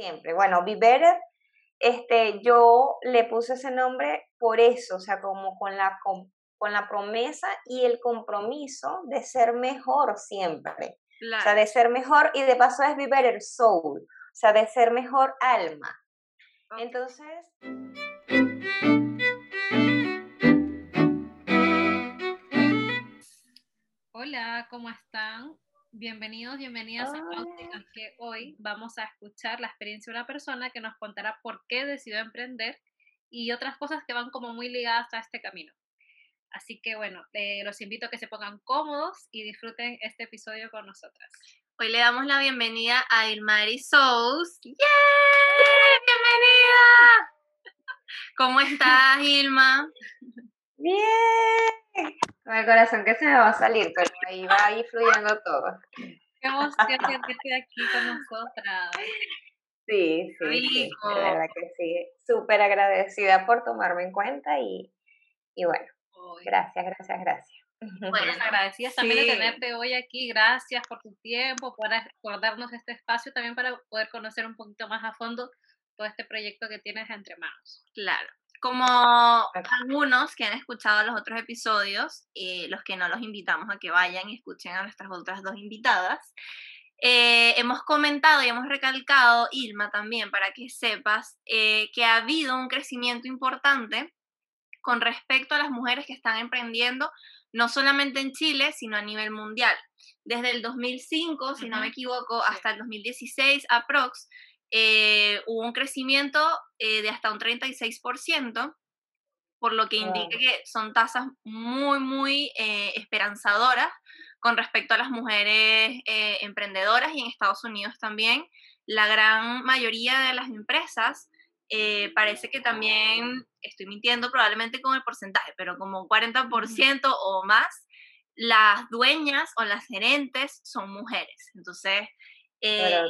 siempre. Bueno, Be Better, este, yo le puse ese nombre por eso, o sea, como con la, con, la promesa y el compromiso de ser mejor siempre. O sea, de ser mejor y de paso es Be Better Soul, o sea, de ser mejor alma. Entonces... Hola, ¿cómo están? Bienvenidos, bienvenidas a Náuticas, que hoy vamos a escuchar la experiencia de una persona que nos contará por qué decidió emprender y otras cosas que van como muy ligadas a este camino. Así que bueno, eh, los invito a que se pongan cómodos y disfruten este episodio con nosotras. Hoy le damos la bienvenida a Ilmari Sous. ¡Yay! ¡Bienvenida! ¿Cómo estás, Ilma? Bien. Con el corazón que se me va a salir, pero ahí va ahí fluyendo todo. Qué emoción que esté aquí con nosotras. Sí, sí, sí, de verdad que sí. Súper agradecida por tomarme en cuenta y, y bueno, gracias, gracias, gracias. Bueno, agradecidas también de tenerte hoy aquí. Gracias por tu tiempo, por, por darnos este espacio también para poder conocer un poquito más a fondo todo este proyecto que tienes entre manos. Claro como algunos que han escuchado los otros episodios, eh, los que no los invitamos a que vayan y escuchen a nuestras otras dos invitadas, eh, hemos comentado y hemos recalcado, Ilma también, para que sepas, eh, que ha habido un crecimiento importante con respecto a las mujeres que están emprendiendo, no solamente en Chile, sino a nivel mundial. Desde el 2005, si no me equivoco, hasta el 2016, aprox, eh, hubo un crecimiento eh, de hasta un 36%, por lo que indica que son tasas muy, muy eh, esperanzadoras con respecto a las mujeres emprendedoras y en Estados Unidos también. La gran mayoría de las empresas parece que también, estoy mintiendo probablemente con el porcentaje, pero como un 40% o más, las dueñas o las gerentes son mujeres. Entonces, eh,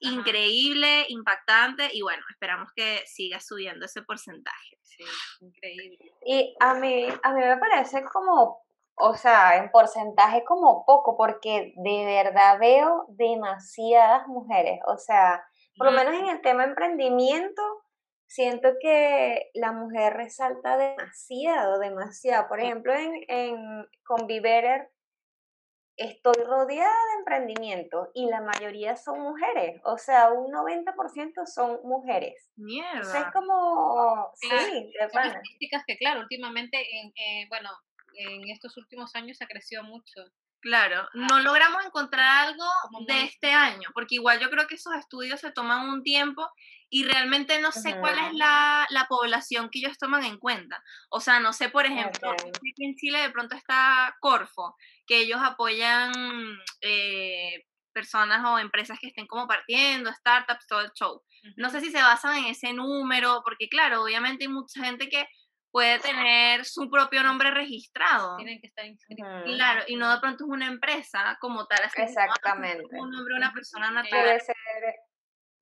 increíble, impactante y bueno, esperamos que siga subiendo ese porcentaje. Sí, increíble. Y a mí, a mí me parece como, o sea, en porcentaje como poco, porque de verdad veo demasiadas mujeres, o sea, por lo menos en el tema emprendimiento, siento que la mujer resalta demasiado, demasiado. Por ejemplo, en, en con estoy rodeada de emprendimiento y la mayoría son mujeres, o sea, un 90% son mujeres. Mierda. es como, sí, de estadísticas que, claro, últimamente, en, eh, bueno, en estos últimos años ha crecido mucho. Claro, ah. no logramos encontrar algo de este año, porque igual yo creo que esos estudios se toman un tiempo y realmente no sé cuál es la, la, población que ellos toman en cuenta. O sea, no sé, por ejemplo, en Chile de pronto está Corfo, que ellos apoyan eh, personas o empresas que estén como partiendo, startups, todo el show. No sé si se basan en ese número, porque claro, obviamente hay mucha gente que puede tener su propio nombre registrado. Tienen que estar inscritos. Claro, y no de pronto es una empresa como tal. Exactamente. un nombre de una persona natural. Debe ser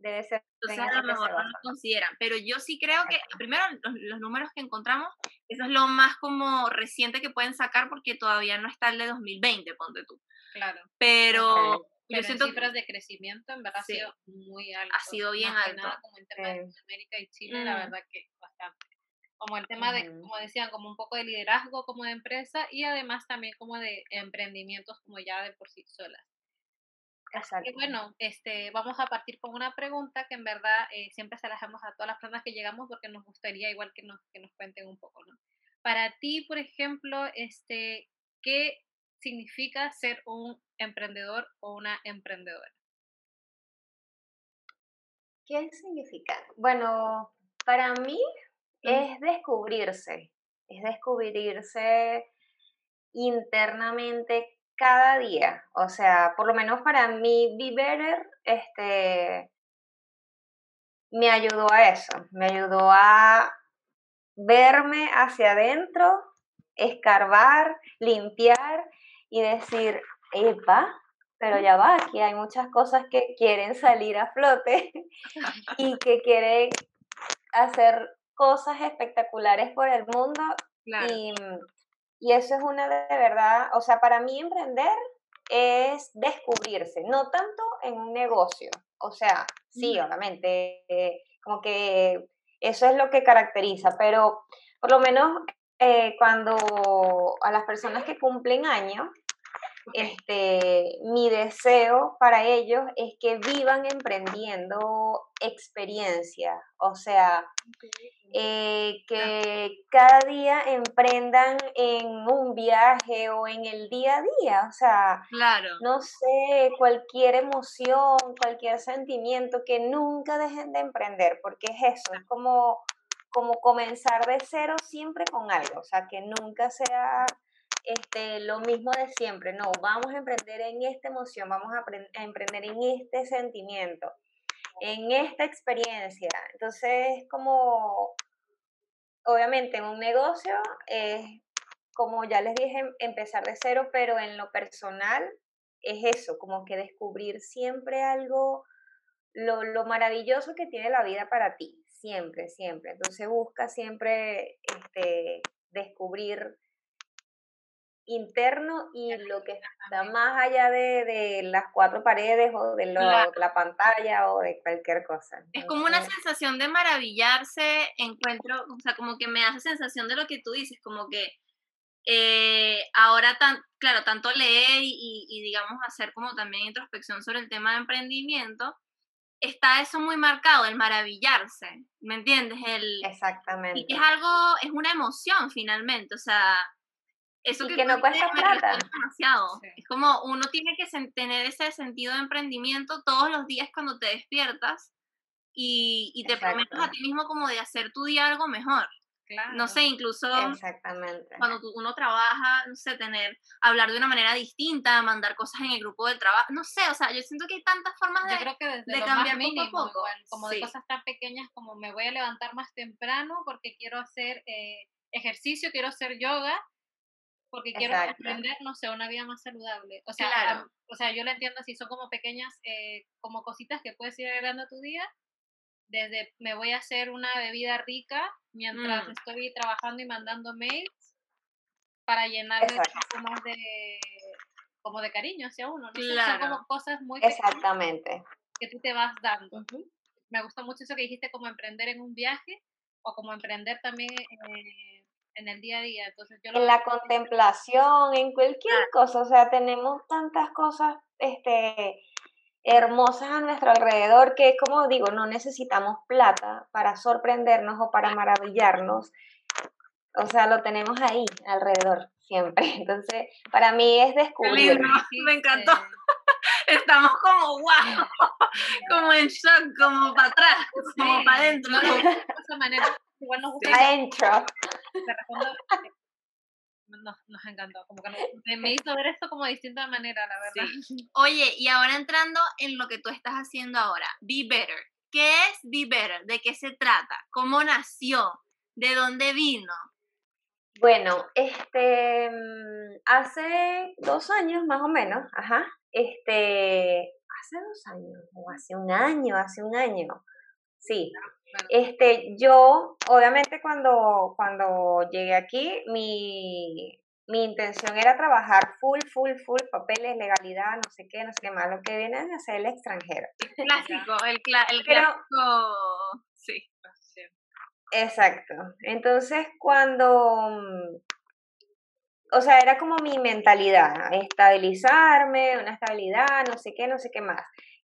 debe ser. Entonces a lo mejor no lo consideran, pero yo sí creo que, primero, los, números que encontramos, eso es lo más como reciente que pueden sacar porque todavía no está el de 2020, ponte tú. Claro. Pero... Yo siento cifras de crecimiento en verdad ha sido muy alto. Ha sido bien alto. Nada, como en tema de América y Chile, la mm. verdad que bastante. Como el tema de, como decían, como un poco de liderazgo como de empresa y además también como de emprendimientos como ya de por sí solas. Y bueno, este, vamos a partir con una pregunta que en verdad eh, siempre se la dejamos a todas las personas que llegamos porque nos gustaría igual que nos, que nos cuenten un poco, ¿no? Para ti, por ejemplo, este, ¿qué significa ser un emprendedor o una emprendedora? ¿Qué significa? Bueno, para mí es descubrirse, es descubrirse internamente cada día. O sea, por lo menos para mí, Be Better, este, me ayudó a eso, me ayudó a verme hacia adentro, escarbar, limpiar y decir, epa, pero ya va, aquí hay muchas cosas que quieren salir a flote y que quieren hacer cosas espectaculares por el mundo y y eso es una de verdad, o sea, para mí emprender es descubrirse, no tanto en un negocio, O sea, sí, obviamente, eh, como que eso es lo que caracteriza, pero por lo menos eh, cuando a las personas que cumplen años, este, mi deseo para ellos es que vivan emprendiendo experiencia, o sea, eh, que cada día emprendan en un viaje o en el día a día, o sea, claro. no sé, cualquier emoción, cualquier sentimiento, que nunca dejen de emprender, porque es eso, es como, como comenzar de cero siempre con algo, o sea, que nunca sea este, lo mismo de siempre, no, vamos a emprender en esta emoción, vamos a, emprender en este sentimiento, en esta experiencia. Entonces, como, obviamente en un negocio es, como ya les dije, empezar de cero, pero en lo personal es eso, como que descubrir siempre algo, lo, lo maravilloso que tiene la vida para ti, siempre, siempre. Entonces busca siempre este, descubrir interno y lo que está más allá de, las cuatro paredes o de la pantalla o de cualquier cosa. es como una sensación de maravillarse, encuentro, o sea, como que me hace sensación de lo que tú dices, como que eh, ahora, tan, claro, tanto leer y, y, digamos hacer como también introspección sobre el tema de emprendimiento, está eso muy marcado, el maravillarse, ¿me entiendes? El, Exactamente. Y es algo, es una emoción finalmente, o sea, eso que, no cuesta plata. Demasiado. Es como uno tiene que tener ese sentido de emprendimiento todos los días cuando te despiertas y, y te prometes a ti mismo como de hacer tu día algo mejor. No sé, incluso Exactamente. cuando uno trabaja, no sé, tener, hablar de una manera distinta, mandar cosas en el grupo del trabajo, no sé, o sea, yo siento que hay tantas formas de, yo creo que desde de cambiar poco a poco. como de cosas tan pequeñas como me voy a levantar más temprano porque quiero hacer eh, ejercicio, quiero hacer yoga, porque quiero aprender, no sé, una vida más saludable. O sea, o sea, yo lo entiendo así, son como pequeñas, eh, como cositas que puedes ir agregando a tu día. Desde me voy a hacer una bebida rica mientras mm. estoy trabajando y mandando mails para llenarme más de como de cariño hacia uno. ¿no? Son como cosas muy Exactamente. que tú te vas dando. Me gusta mucho eso que dijiste como emprender en un viaje o como emprender también eh, en el día a día. Entonces yo en la contemplación, en cualquier cosa, o sea, tenemos tantas cosas este, hermosas a nuestro alrededor que, como digo, no necesitamos plata para sorprendernos o para maravillarnos. O sea, lo tenemos ahí alrededor siempre. Entonces, para mí es descubrir. me encantó. Estamos como wow, como en shock, como para atrás, como para adentro. de esa manera igual nos gusta. Adentro. Nos, nos, encantó, como que me hizo ver esto como de distinta manera, la verdad. Oye, y ahora entrando en lo que tú estás haciendo ahora, Be Better. ¿Qué es Be Better? ¿De qué se trata? ¿Cómo nació? ¿De dónde vino? Bueno, este, mm, hace dos años más o menos, ajá, este, hace dos años, o hace un año, hace un año, sí, este, yo, obviamente, cuando, cuando llegué aquí, mi, mi intención era trabajar full, full, full, papeles, legalidad, no sé qué, no sé qué más, lo que viene de hacer el extranjero. El clásico, el, el clásico, sí. Exacto. Entonces, cuando, o sea, era como mi mentalidad, estabilizarme, una estabilidad, no sé qué, no sé qué más.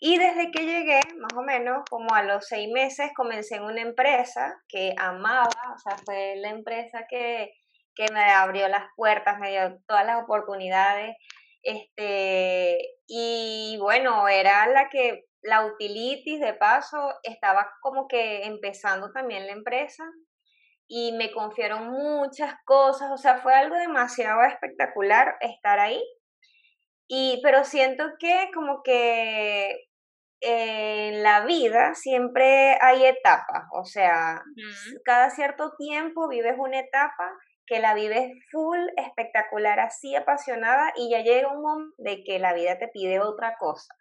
Y desde que llegué, más o menos, como a los seis meses, comencé en una empresa que amaba, o sea, fue la empresa que, que me abrió las puertas, me dio todas las oportunidades. Este, y bueno, era la que, la utilities de paso, estaba como que empezando también la empresa y me confiaron muchas cosas, o sea, fue algo demasiado espectacular estar ahí. Y, pero siento que como que en la vida siempre hay etapas, o sea, cada cierto tiempo vives una etapa que la vives full, espectacular, así apasionada y ya llega un momento de que la vida te pide otra cosa.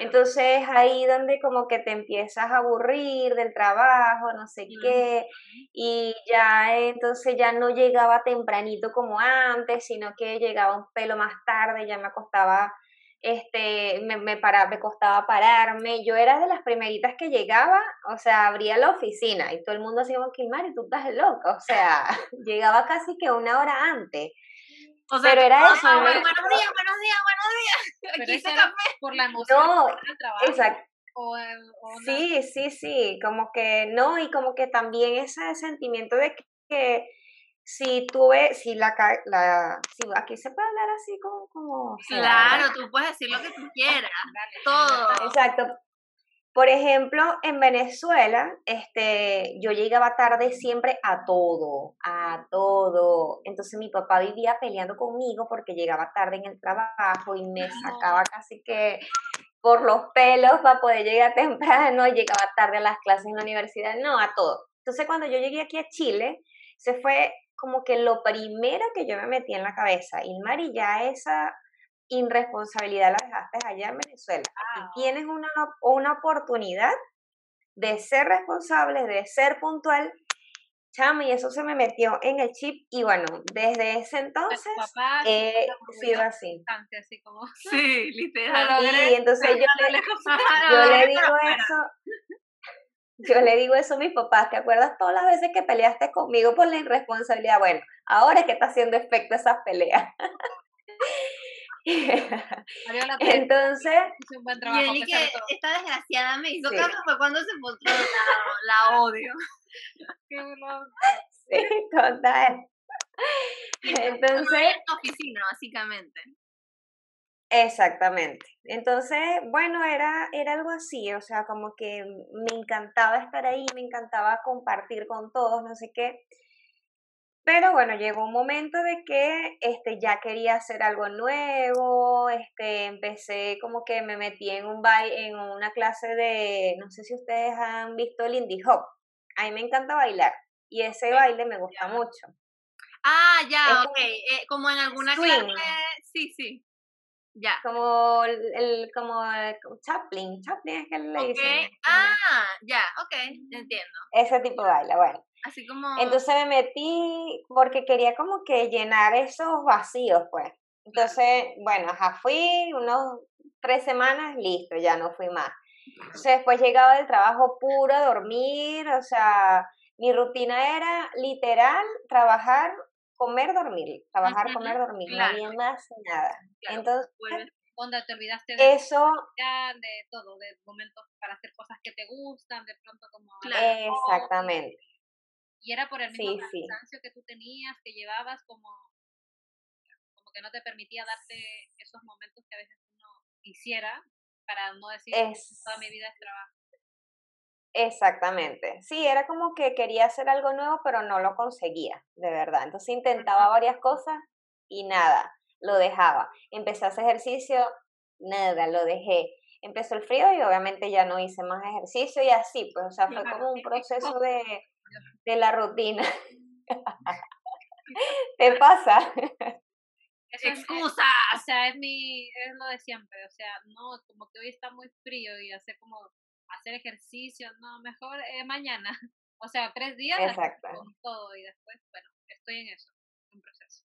Entonces ahí donde como que te empiezas a aburrir del trabajo, no sé qué, y ya entonces ya no llegaba tempranito como antes, sino que llegaba un pelo más tarde, ya me acostaba este, me, me, para, me costaba pararme, yo era de las primeritas que llegaba, o sea, abría la oficina y todo el mundo decía, Mari, tú estás loca, o sea, llegaba casi que una hora antes. O sea, pero era eso. buenos días, buenos días, buenos días. Aquí por la emoción no, Exacto. O, sí, sí, sí, como que no, y como que también ese sentimiento de que si tuve, si la, la si aquí se puede hablar así como, como claro, tú puedes decir lo que tú quieras, todo. Exacto. Por ejemplo, en Venezuela, este, yo llegaba tarde siempre a todo, a todo. Entonces mi papá vivía peleando conmigo porque llegaba tarde en el trabajo y me sacaba casi que por los pelos para poder llegar temprano, llegaba tarde a las clases en la universidad, no, a todo. Entonces cuando yo llegué aquí a Chile, se fue como que lo primero que yo me metí en la cabeza, Ilmari, ya esa irresponsabilidad la dejaste allá en Venezuela. Aquí tienes una, una oportunidad de ser responsable, de ser puntual. Chama, y eso se me metió en el chip y bueno, desde ese entonces he sido así. así como... Sí, literal. Y entonces yo yo le digo eso, yo le digo eso a mis papás, ¿te acuerdas todas las veces que peleaste conmigo por la irresponsabilidad? Bueno, ahora es que está haciendo efecto esas peleas. Entonces, un buen trabajo, y que esta desgraciada me hizo caso fue cuando se mostró la, la odio. sí, total. Entonces, en oficina, básicamente. Exactamente. Entonces, bueno, era, era algo así, o sea, como que me encantaba estar ahí, me encantaba compartir con todos, no sé qué. Pero bueno, llegó un momento de que este, ya quería hacer algo nuevo, este, empecé como que me metí en, un en una clase de, no sé si ustedes han visto el indie hop, a mí me encanta bailar y ese baile me gusta mucho. Ah, ya, ok, eh, como en alguna clase, sí, sí. Ya. Como el, como Chaplin, Chaplin es que le dice. Ah, ya, ok, entiendo. Ese tipo de baile, bueno. Así como. Entonces me metí porque quería como que llenar esos vacíos, pues. Entonces, bueno, ajá, fui unos tres semanas, listo, ya no fui más. Entonces después llegaba del trabajo puro, dormir, o sea, mi rutina era literal trabajar comer, dormir, trabajar, comer, dormir, no había más nada. Entonces, cuando te olvidaste de eso, de todo, de momentos para hacer cosas que te gustan, de pronto como... Exactamente. Y era por el mismo cansancio que tú tenías, que llevabas como, como que no te permitía darte esos momentos que a veces uno quisiera, para no decir toda mi vida es trabajo. Exactamente. Sí, era como que quería hacer algo nuevo, pero no lo conseguía, de verdad. Entonces intentaba varias cosas y nada, lo dejaba. Empecé a hacer ejercicio, nada, lo dejé. Empezó el frío y obviamente ya no hice más ejercicio y así, pues, o sea, fue como un proceso de, de la rutina. ¿Te pasa? Excusa. o sea, es mi, es lo de siempre, o sea, no, como que hoy está muy frío y hace como hacer ejercicio, no, mejor eh, mañana. O sea, tres días con todo y después, bueno, estoy en eso, un proceso.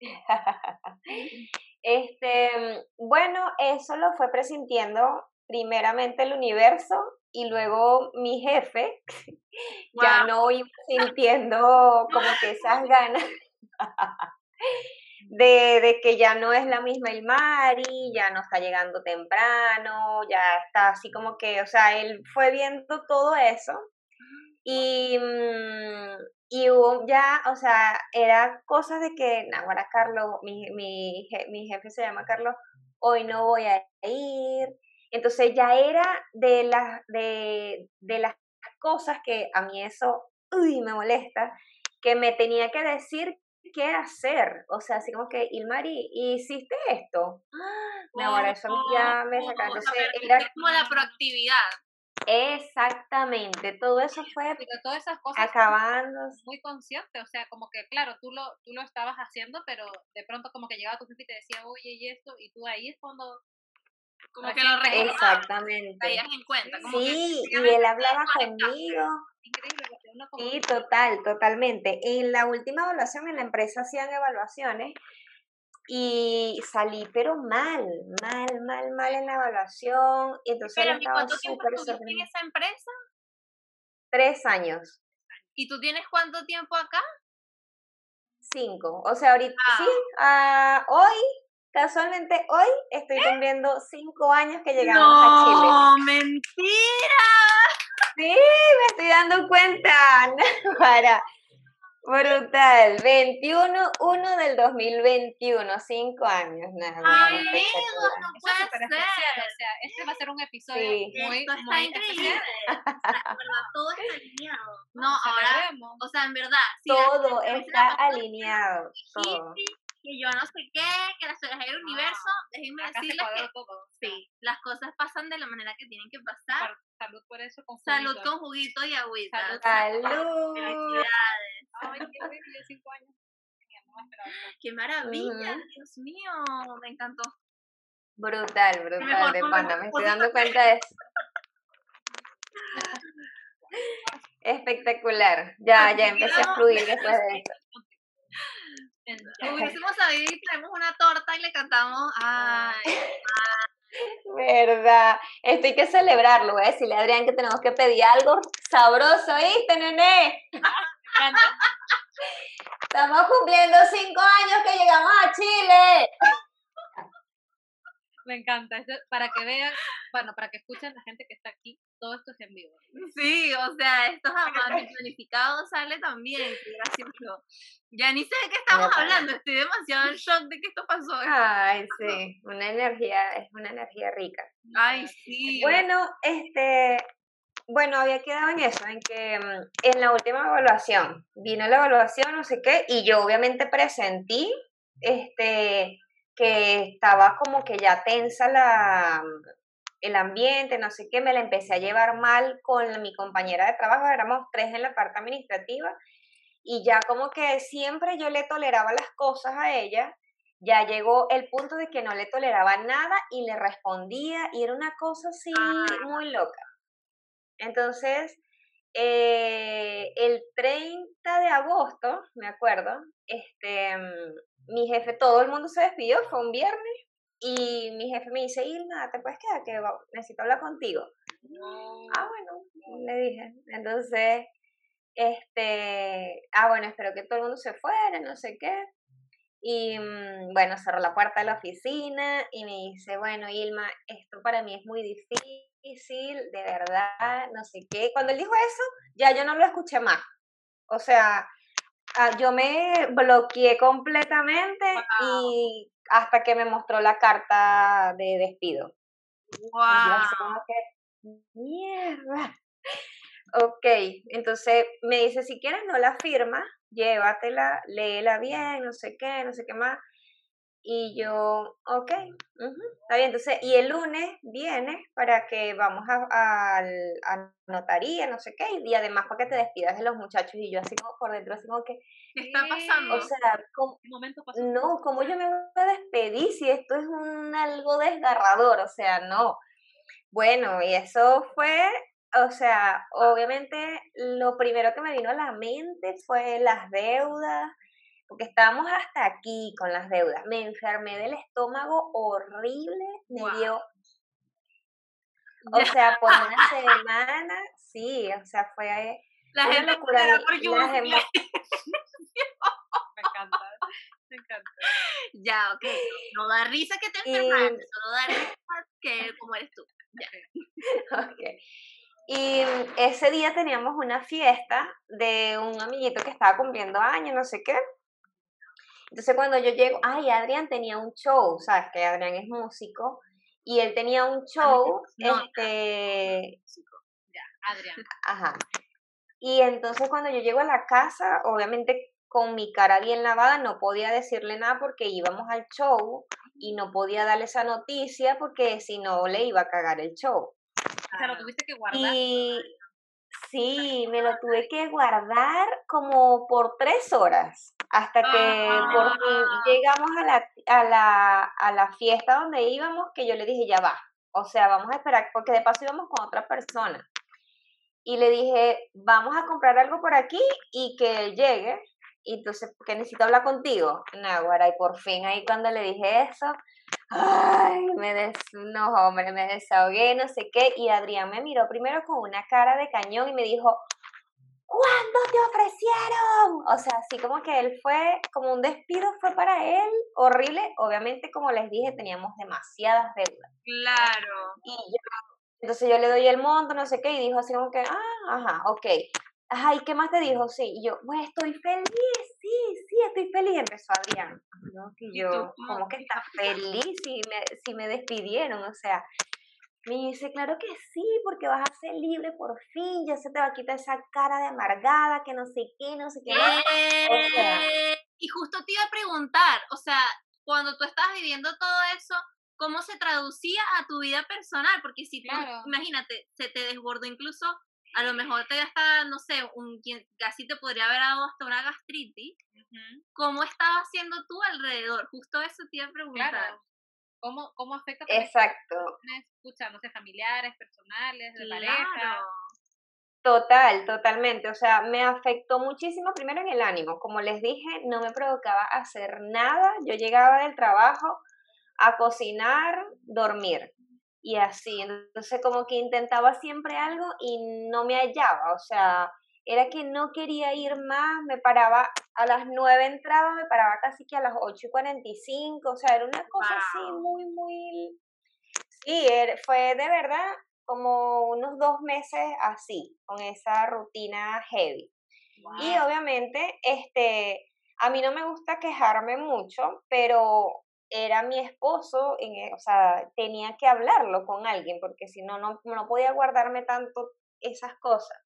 este, bueno, eso lo fue presintiendo primeramente el universo y luego mi jefe, ya no iba sintiendo como que esas ganas de, de, que ya no es la misma el Mari, ya no está llegando temprano, ya está así como que, o sea, él fue viendo todo eso y, mm, y hubo ya, o sea, era cosas de que, ahora Carlos, mi, mi, mi jefe se llama Carlos, hoy no voy a ir, entonces ya era de las, de, de las cosas que a mí eso, uy, me molesta, que me tenía que decir qué hacer. O sea, así como que, Ilmari, ¿hiciste esto? No, ahora eso ya me saca. Entonces, era como la proactividad. Exactamente, todo eso fue pero todas esas cosas acabando. Muy consciente, o sea, como que claro, tú lo, tú lo estabas haciendo, pero de pronto como que llegaba tu jefe y te decía, oye, y esto, y tú ahí es cuando como que lo Exactamente. en cuenta. sí, y él hablaba conmigo. Sí, total, totalmente. En la última evaluación en la empresa hacían evaluaciones y salí pero mal, mal, mal, mal en la evaluación. Entonces Pero, ¿y cuánto tiempo estuviste en esa empresa? Tres años, ¿Y tú tienes cuánto tiempo acá? cinco. O sea, ahorita Ah. sí, ah, hoy, casualmente hoy, estoy cumpliendo cinco años que llegamos a Chile. no, mentira. Sí, me estoy dando cuenta. Para. Brutal. 21, 1 del 2021. Cinco años, nada. más, Amigos, no puede ser. especial, o sea, este va a ser un episodio Sí. muy, Esto está muy increíble. O sea, todo está alineado. No, ahora, Celebremos. o sea, en verdad, si Todo está alineado. Todo. Que yo no sé qué, que las orejas del universo, déjenme Acá se decirles que cuadró todo. o sea, sí, las cosas pasan de la manera que tienen que pasar. Salud por eso. Con Salud juguito. con juguito y agüita. Salud. Salud. Felicidades. Ay, qué cinco años. Qué maravilla. Dios mío, me encantó. Brutal, brutal, mejor de pana. mejor Me estoy dando cuenta de eso. Espectacular. Ya, ya empecé a fluir después de eso. Si hubiésemos sabido y traemos una torta y le cantamos, ay, Verdad. Esto hay que celebrarlo. Voy a decirle a Adrián que tenemos que pedir algo sabroso, ¿viste, encanta. Estamos cumpliendo cinco años que llegamos a Chile. Me encanta. Para que vean, bueno, para que escuchen la gente que está aquí, todo esto es en vivo. Sí, o sea, esto jamás mi planificado sale también, gracioso. Ya ni sé de qué estamos hablando, estoy demasiado en shock de que esto pasó. Ay, sí, una energía, es una energía rica. Ay, sí. Bueno, este, bueno, había quedado en eso, en que mm, en la última evaluación, vino la evaluación, no sé qué, y yo obviamente presentí, este, que estaba como que ya tensa la, el ambiente, no sé qué, me la empecé a llevar mal con mi compañera de trabajo, éramos tres en la parte administrativa, y ya como que siempre yo le toleraba las cosas a ella, ya llegó el punto de que no le toleraba nada y le respondía, y era una cosa así muy loca. Entonces, eh, el 30 de agosto, me acuerdo, este, mm, mi jefe, todo el mundo se despidió, fue un viernes, y mi jefe me dice, Ilma, ¿te puedes quedar? Que necesito hablar contigo. Ah, bueno, le dije. Entonces, este, ah, bueno, espero que todo el mundo se fuera, no sé qué. Y mm, bueno, cerró la puerta de la oficina y me dice, bueno, Ilma, esto para mí es muy difícil, de verdad, no sé qué. Cuando él dijo eso, ya yo no lo escuché más. O sea, ah, yo me bloqueé completamente y hasta que me mostró la carta de despido. Wow. que, mierda. Ok, entonces me dice, si quieres no la firma, llévatela, léela bien, no sé qué, no sé qué más. Y yo, ok, ujú, está bien. Entonces, y el lunes viene para que vamos a, al- a notaría, no sé qué, y además para que te despidas de los muchachos. Y yo así como por dentro, así como que, ¿Qué está pasando? o sea, ¿cómo, ¿Qué momento pasó? no, ¿cómo yo me voy a despedir si esto es un algo desgarrador? O sea, no. Bueno, y eso fue, o sea, obviamente lo primero que me vino a la mente fue las deudas, porque estábamos hasta aquí con las deudas. Me enfermé del estómago horrible, me dio, o sea, por una semana, sí, o sea, fue la una gente locura. por las emo- Me encanta. Me encanta. Ya, ok. No da risa que te Y- enfermaste, solo da risa que como eres tú. Ok. Y mm, ese día teníamos una fiesta de un amiguito que estaba cumpliendo años, no sé qué. Entonces cuando yo llego, ay, Adrián tenía un show, sabes que Adrián es músico, y él tenía un show, no, este, Adrián. ajá. Y entonces cuando yo llego a la casa, obviamente con mi cara bien lavada, no podía decirle nada porque íbamos al show y no podía darle esa noticia porque si no le iba a cagar el show. O sea, lo tuviste que guardar. Y sí, me lo tuve que guardar como por tres horas, hasta que por fin Ah. llegamos a la, a, la, a la fiesta donde íbamos, que yo le dije, ya va, o sea, vamos a esperar, porque de paso íbamos con otra persona. Y le dije, vamos a comprar algo por aquí y que él llegue y entonces, porque necesito hablar contigo. Naguara, y por fin ahí cuando le dije eso, ay, me des, no, hombre, me desahogué, no sé qué, y Adrián me miró primero con una cara de cañón y me dijo, ¿cuándo te ofrecieron? O sea, así como que él fue, como un despido fue para él, horrible. Obviamente, como les dije, teníamos demasiadas deudas. Claro. Y entonces yo le doy el monto, no sé qué, y dijo así como que, ah, ajá, ok. Ajá, ¿y qué más te dijo? Sí, y yo, pues estoy feliz, sí, sí, estoy feliz. Y empezó Adrián. ¿no? Y yo, ¿cómo que estás feliz si me, si me despidieron? O sea, me dice, claro que sí, porque vas a ser libre por fin, ya se te va a quitar esa cara de amargada, que no sé qué, no sé qué. Eh, y justo te iba a preguntar, o sea, cuando tú estabas viviendo todo eso, ¿cómo se traducía a tu vida personal? Porque si tú, imagínate, se te desbordó incluso, a lo mejor te hasta, no sé, un, casi te podría haber dado hasta una gastritis. ¿Cómo estaba haciendo tú alrededor? Justo eso te iba a preguntar. ¿Cómo, cómo afecta? Exacto. Escucha, no sé, familiares, personales, de pareja. Total, totalmente. O sea, me afectó muchísimo primero en el ánimo. Como les dije, no me provocaba hacer nada. Yo llegaba del trabajo a cocinar, dormir y así. Entonces como que intentaba siempre algo y no me hallaba. O sea, era que no quería ir más, me paraba a las 9 entraba, me paraba casi que a las 8 y 45, o sea, era una cosa así muy, muy... Sí, fue de verdad como unos dos meses así, con esa rutina heavy. Y obviamente, este, a mí no me gusta quejarme mucho, pero era mi esposo, en, o sea, tenía que hablarlo con alguien, porque si no, no, no podía guardarme tanto esas cosas.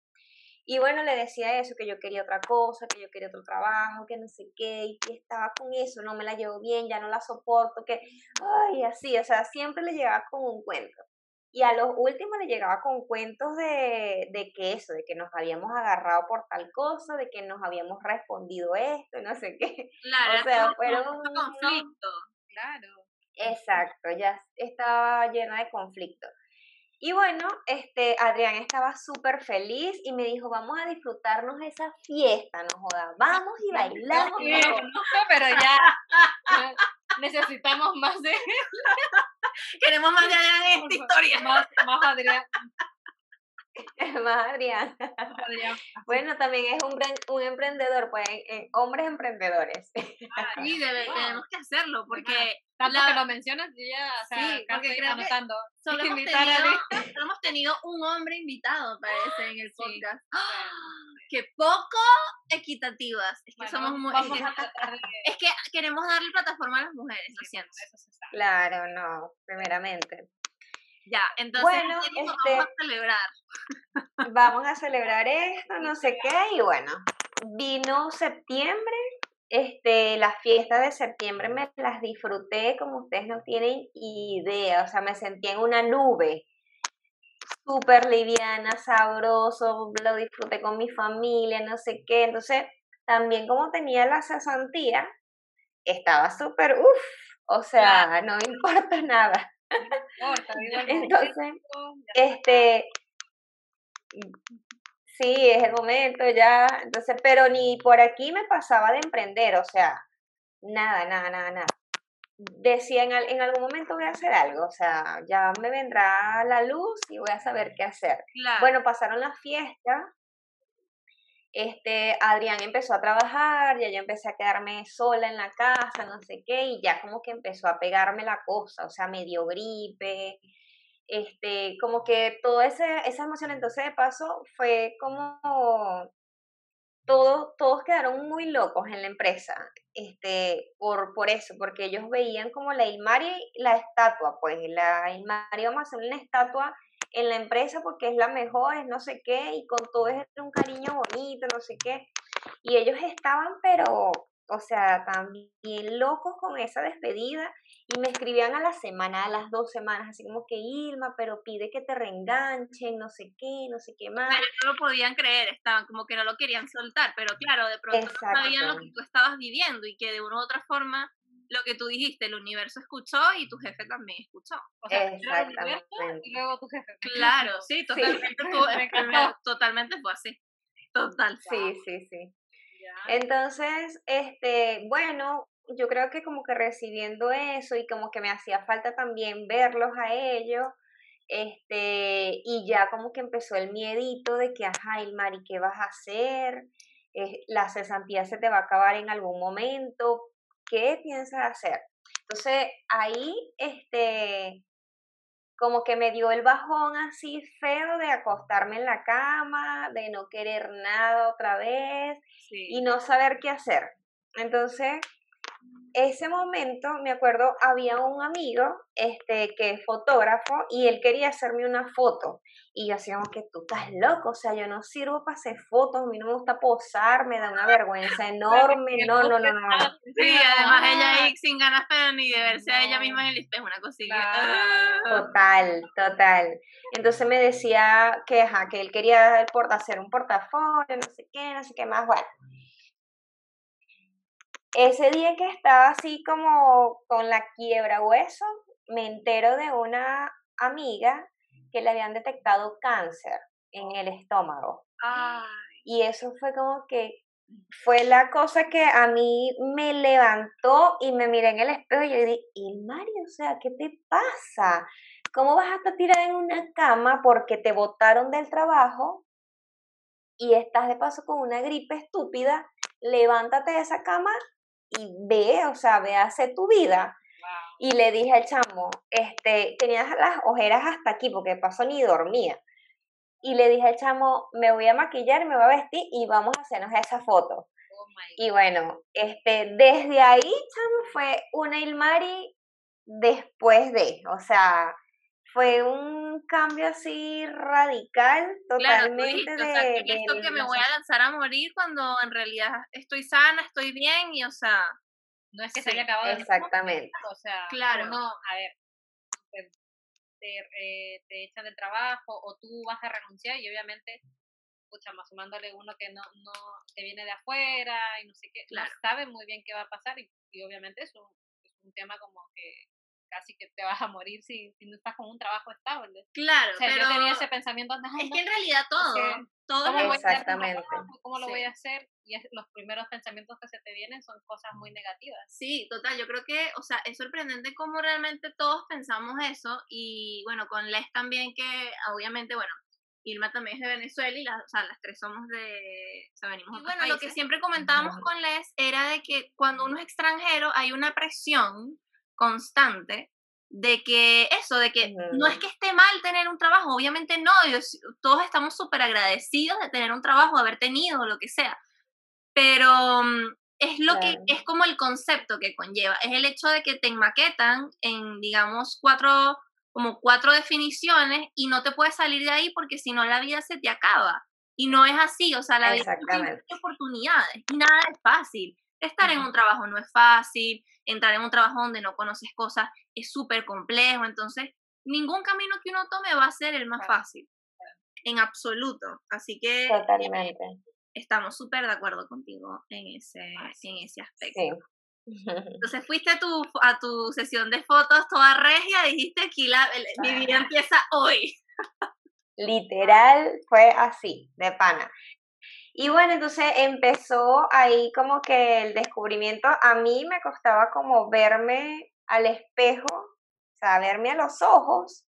Y bueno, le decía eso, que yo quería otra cosa, que yo quería otro trabajo, que no sé qué, y que estaba con eso, no me la llevo bien, ya no la soporto, que, ay, así, o sea, siempre le llegaba con un cuento. Y a los últimos le llegaba con cuentos de, de que eso, de que nos habíamos agarrado por tal cosa, de que nos habíamos respondido esto, no sé qué. Claro, o sea, fueron un conflicto. Claro. Exacto, ya estaba llena de conflicto. Y bueno, este, Adrián estaba súper feliz y me dijo, vamos a disfrutarnos esa fiesta, no joda, vamos y bailamos. pero ya necesitamos más de Queremos más de Adrián en esta historia. Más, más Adrián. más Adrián. Bueno, también es un, un emprendedor, pues, hombres emprendedores. sí, tenemos que hacerlo, porque... Tanto que lo mencionas, yo ya, o sea, sí, porque creo anotando. solo hemos tenido, hemos tenido, un hombre invitado, parece, en el podcast. ¡Ah! que poco equitativas. Es que somos muy. Es que queremos darle plataforma a las mujeres, lo siento. Claro, no, primeramente. Ya, entonces bueno, vamos a este celebrar. Vamos a celebrar esto, no sé qué, y bueno, vino septiembre, este, las fiestas de septiembre me las disfruté como ustedes no tienen idea, o sea, me sentí en una nube, súper liviana, sabroso, lo disfruté con mi familia, no sé qué, entonces también como tenía la cesantía, estaba súper, uff, o sea, no me importa nada. Entonces, este, sí, es el momento ya, entonces, pero ni por aquí me pasaba de emprender, o sea, nada, nada, nada, nada. Decía en, en algún momento voy a hacer algo, o sea, ya me vendrá la luz y voy a saber qué hacer. Bueno, pasaron las fiestas, este, Adrián empezó a trabajar, ya yo empecé a quedarme sola en la casa, no sé qué, y ya como que empezó a pegarme la cosa, o sea, me dio gripe, este, como que toda esa, esa emoción, entonces de paso fue como todo, todos quedaron muy locos en la empresa, este, por, por eso, porque ellos veían como la Ilmari, la estatua, pues la Ilmari vamos a hacer una estatua en la empresa porque es la mejor, es no sé qué, y con todo es un cariño bonito, no sé qué. Y ellos estaban, pero, o sea, también locos con esa despedida y me escribían a la semana, a las dos semanas, así como que Irma, pero pide que te reenganchen, no sé qué, no sé qué más. Pero no lo podían creer, estaban como que no lo querían soltar, pero claro, de pronto no sabían lo que tú estabas viviendo y que de una u otra forma lo que tú dijiste, el universo escuchó y tu jefe también escuchó. O sea, Exactamente. y luego tu jefe. Claro, sí, totalmente, totalmente fue así. Total. Sí, sí, sí. Entonces, este, bueno, yo creo que como que recibiendo eso y como que me hacía falta también verlos a ellos, este, y ya como que empezó el miedito de que, ajá, Mari, ¿qué vas a hacer? Eh, la cesantía se te va a acabar en algún momento, ¿qué piensas hacer? Entonces, ahí, este, como que me dio el bajón así feo de acostarme en la cama, de no querer nada otra vez y no saber qué hacer. Entonces, ese momento, me acuerdo, había un amigo este, que es fotógrafo y él quería hacerme una foto. Y yo decía, que tú estás loco, o sea, yo no sirvo para hacer fotos, a mí no me gusta posar, me da una vergüenza enorme, no, no, no, no. Sí, además ella ahí sin ganas ni de verse a ella misma en el espejo, una cosilla. Total, total. Entonces me decía que, que él quería hacer un portafolio, no sé qué, no sé qué más, bueno ese día que estaba así como con la quiebra hueso, me entero de una amiga que le habían detectado cáncer en el estómago. Y eso fue como que fue la cosa que a mí me levantó y me miré en el espejo y yo dije, ¿y Mario? O sea, ¿qué te pasa? ¿Cómo vas a estar tirada en una cama porque te botaron del trabajo y estás de paso con una gripe estúpida? Levántate de esa cama y ve, o sea, ve hace tu vida. Y le dije al chamo, este, tenías las ojeras hasta aquí porque pasó ni dormía. Y le dije al chamo, me voy a maquillar, me voy a vestir y vamos a hacernos esa foto. Oh y bueno, este, desde ahí, chamo, fue una Ilmari después de, o sea, fue un cambio así radical, totalmente de, o sea, que esto que me voy a lanzar a morir cuando en realidad estoy sana, estoy bien y, o sea, no es que se haya acabado. Exactamente. o sea, claro. No, a ver, te, eh, te, echan de trabajo o tú vas a renunciar y obviamente escucha, más sumándole uno que no, no te viene de afuera y no sé qué, claro. sabe muy bien qué va a pasar y, y obviamente es un, es un tema como que casi que te vas a morir si, si no estás con un trabajo estable. Claro, o sea, pero yo tenía ese pensamiento Es que en realidad todo, todo ¿cómo Exactamente. ¿Cómo lo voy a hacer? Y es, los primeros pensamientos que se te vienen son cosas muy negativas. Sí, total, yo creo que, o sea, es sorprendente cómo realmente todos pensamos eso y bueno, con Les también que obviamente, bueno, Irma también es de Venezuela y las, o sea, las tres somos de, o sea, venimos Y bueno, lo que siempre comentábamos con Les era de que cuando uno es extranjero hay una presión constante de que eso, de que no es que esté mal tener un trabajo, obviamente no, todos estamos súper agradecidos de tener un trabajo, haber tenido, lo que sea, pero mm, es lo que, es como el concepto que conlleva, es el hecho de que te maquetan en, digamos, cuatro, como cuatro definiciones y no te puedes salir de ahí porque si no la vida se te acaba. Y no es así, o sea, la vida tiene oportunidades, nada es fácil. Estar en un trabajo no es fácil, entrar en un trabajo donde no conoces cosas es súper complejo, entonces ningún camino que uno tome va a ser el más fácil, en absoluto. Así que Totalmente. estamos súper de acuerdo contigo en ese, en ese aspecto. Entonces fuiste a tu, a tu sesión de fotos toda regia, dijiste que la, mi vida empieza hoy. Literal fue así, de pana. Y bueno, entonces empezó ahí como que el descubrimiento, a mí me costaba como verme al espejo, o sea, verme a los ojos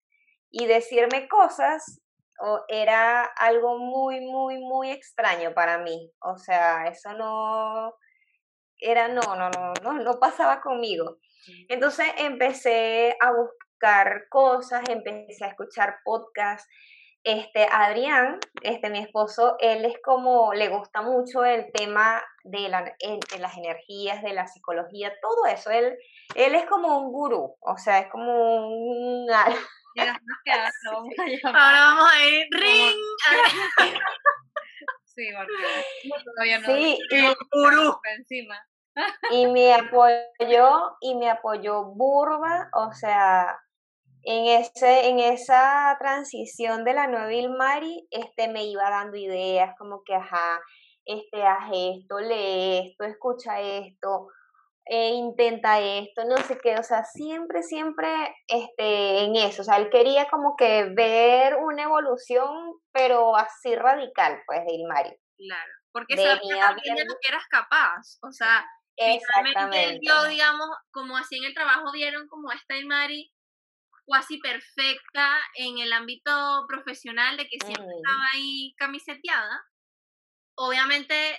y decirme cosas, o era algo muy, muy, muy extraño para mí. O sea, eso no, era, no, no, no, no, no pasaba conmigo. Entonces empecé a buscar cosas, empecé a escuchar podcasts, este, Adrián, este, mi esposo, él es como, le gusta mucho el tema de, la, de las energías, de la psicología, todo eso. Él, él es como un gurú, o sea, es como un... Ahora vamos a ir ring. sí, porque todavía no. Sí, y, gurú. encima. y me apoyó, y me apoyó Burba, o sea, en, ese, en esa transición de la nueva Ilmari, este, me iba dando ideas como que, ajá, este, haz esto, lee esto, escucha esto, eh, intenta esto, no sé qué, o sea, siempre, siempre este, en eso, o sea, él quería como que ver una evolución, pero así radical, pues, de Ilmari. Claro, porque sabía también de lo que eras capaz, o sea, finalmente yo, digamos, como así en el trabajo vieron como esta Ilmari casi perfecta en el ámbito profesional de que siempre mm. estaba ahí camiseteada, obviamente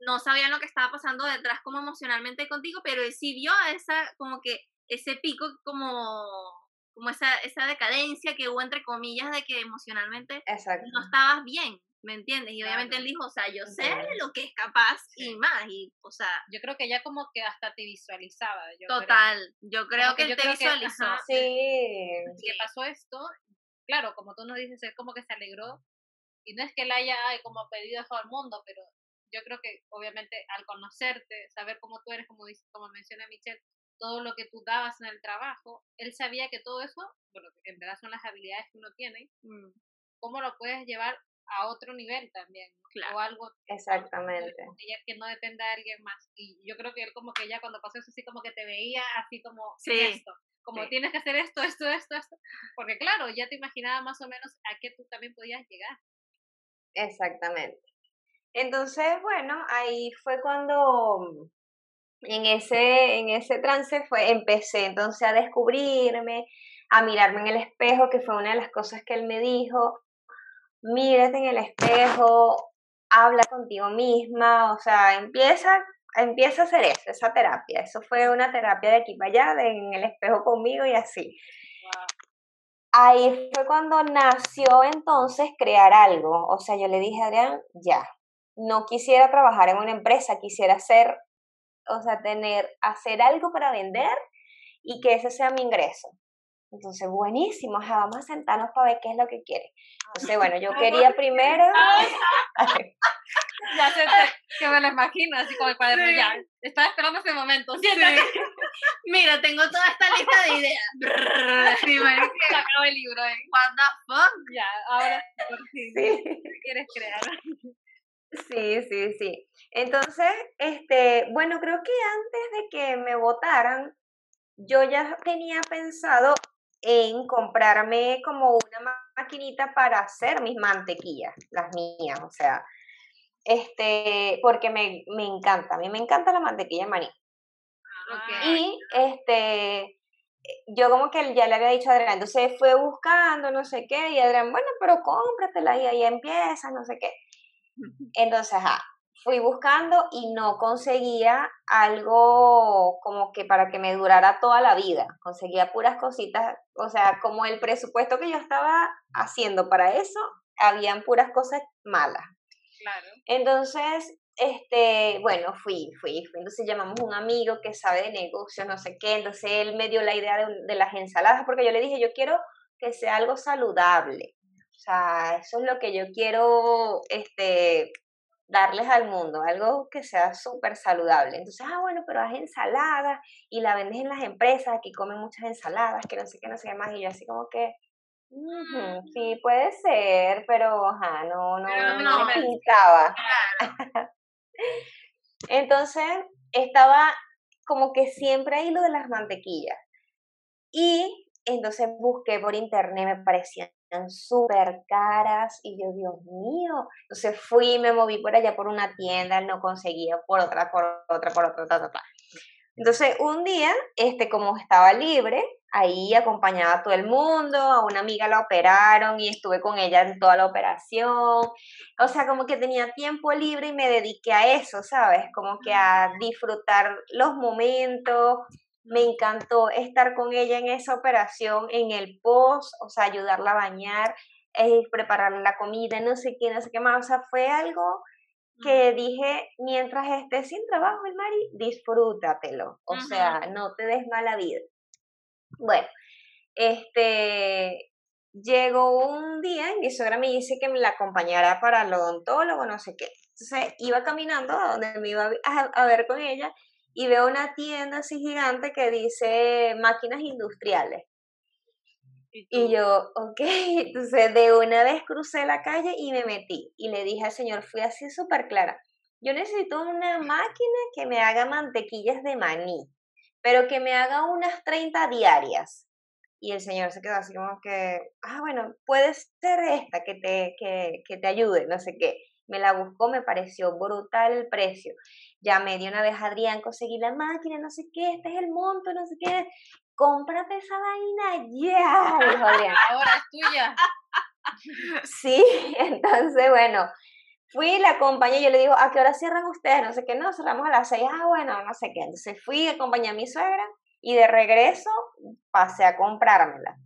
no sabían lo que estaba pasando detrás como emocionalmente contigo, pero sí vio esa, como que ese pico como, como esa, esa decadencia que hubo entre comillas de que emocionalmente no estabas bien, ¿me entiendes? Y obviamente él dijo, o sea, yo sé lo que es capaz y más, y, o sea... Yo creo que ella como que hasta te visualizaba. total, yo creo que él te visualizó. sí. ¿Qué pasó esto? Claro, como tú nos dices, es como que se alegró y no es que él haya como pedido a todo el mundo, pero yo creo que obviamente al conocerte, saber cómo tú eres, como, dice, como menciona Michelle, todo lo que tú dabas en el trabajo, él sabía que todo eso, bueno, en verdad son las habilidades que uno tiene, mm. cómo lo puedes llevar a otro nivel también, o algo exactamente. que no dependa de alguien más. Y yo creo que él como que ya cuando pasó eso así como que te veía así como esto como tienes que hacer esto esto esto esto porque claro ya te imaginaba más o menos a qué tú también podías llegar. Exactamente. Entonces, bueno, ahí fue cuando en ese, en ese trance fue, empecé entonces a descubrirme, a mirarme en el espejo, que fue una de las cosas que él me dijo, mírate en el espejo, habla contigo misma, o sea, empieza, empieza a hacer eso, esa terapia. Eso fue una terapia de aquí para allá, de, en el espejo conmigo y así ahí fue cuando nació entonces crear algo. O sea, yo le dije a Adrián, ya, no quisiera trabajar en una empresa, quisiera hacer, o sea, tener, hacer algo para vender y que ese sea mi ingreso. Entonces, buenísimo, vamos a sentarnos para ver qué es lo que quiere. Entonces, bueno, yo quería primero... ya sé que me lo imagino, así como el cuaderno, ya, estaba esperando ese momento, Mira, tengo toda esta lista de ideas. sí, que acabo el libro, ¿eh? What the fuck? Ya, ahora por fin, sí. ¿qué quieres crear? Sí, sí, sí. Entonces, este, bueno, creo que antes de que me votaran, yo ya tenía pensado en comprarme como una maquinita para hacer mis mantequillas, las mías, o sea, este, porque me, me encanta, a mí me encanta la mantequilla de maní. Y este, yo como que ya le había dicho a Adrián, entonces fue buscando, no sé qué, y Adrián, bueno, pero cómpratela y ahí empieza, no sé qué. Entonces, ajá, fui buscando y no conseguía algo como que para que me durara toda la vida. Conseguía puras cositas, o sea, como el presupuesto que yo estaba haciendo para eso, habían puras cosas malas. Claro. Entonces, este, bueno, fui, fui, fui. Entonces llamamos a un amigo que sabe de negocios, no sé qué. Entonces él me dio la idea de, de las ensaladas, porque yo le dije, yo quiero que sea algo saludable. O sea, eso es lo que yo quiero, este, darles al mundo, algo que sea súper saludable. Entonces, ah, bueno, pero haz ensalada y la vendes en las empresas, aquí comen muchas ensaladas, que no sé qué, no sé qué más, y yo así como que, sí, puede ser, pero ajá, no, no, no, me pintaba. Entonces, estaba como que siempre ahí lo de las mantequillas. Y entonces busqué por internet, me parecían súper caras y yo, Dios mío, entonces fui, me moví por allá por una tienda, no conseguía por otra, por otra, por otra, ta, ta, ta. Entonces un día, este, como estaba libre, ahí acompañaba a todo el mundo, a una amiga la operaron y estuve con ella en toda la operación, o sea, como que tenía tiempo libre y me dediqué a eso, ¿sabes? Como que a disfrutar los momentos, me encantó estar con ella en esa operación, en el post, o sea, ayudarla a bañar, eh, prepararle la comida, no sé qué, no sé qué más, o sea, fue algo que dije, mientras estés sin trabajo, el Mari, disfrútatelo, o sea, no te des mala vida. Bueno, este, llegó un día y mi suegra me dice que me la acompañara para el odontólogo, no sé qué. Entonces iba caminando a donde me iba a ver con ella y veo una tienda así gigante que dice máquinas industriales. Y, yo, ok, entonces de una vez crucé la calle y me metí y le dije al señor, fui así súper clara, yo necesito una máquina que me haga mantequillas de maní, pero que me haga unas 30 diarias. Y el señor se quedó así como que, ah, bueno, puede ser esta que te, que, que te ayude, no sé qué. Me la buscó, me pareció brutal el precio. Ya me dio una vez Adrián, conseguí la máquina, no sé qué, este es el monto, no sé qué. Cómprate esa vaina ya, dijo Adrián. Ahora es tuya. Sí, entonces, bueno, fui, la acompañé, yo le digo, ¿a qué hora cierran ustedes? No sé qué, no, cerramos a las seis, ah, bueno, no sé qué. Entonces fui, acompañé a mi suegra y de regreso pasé a comprármela.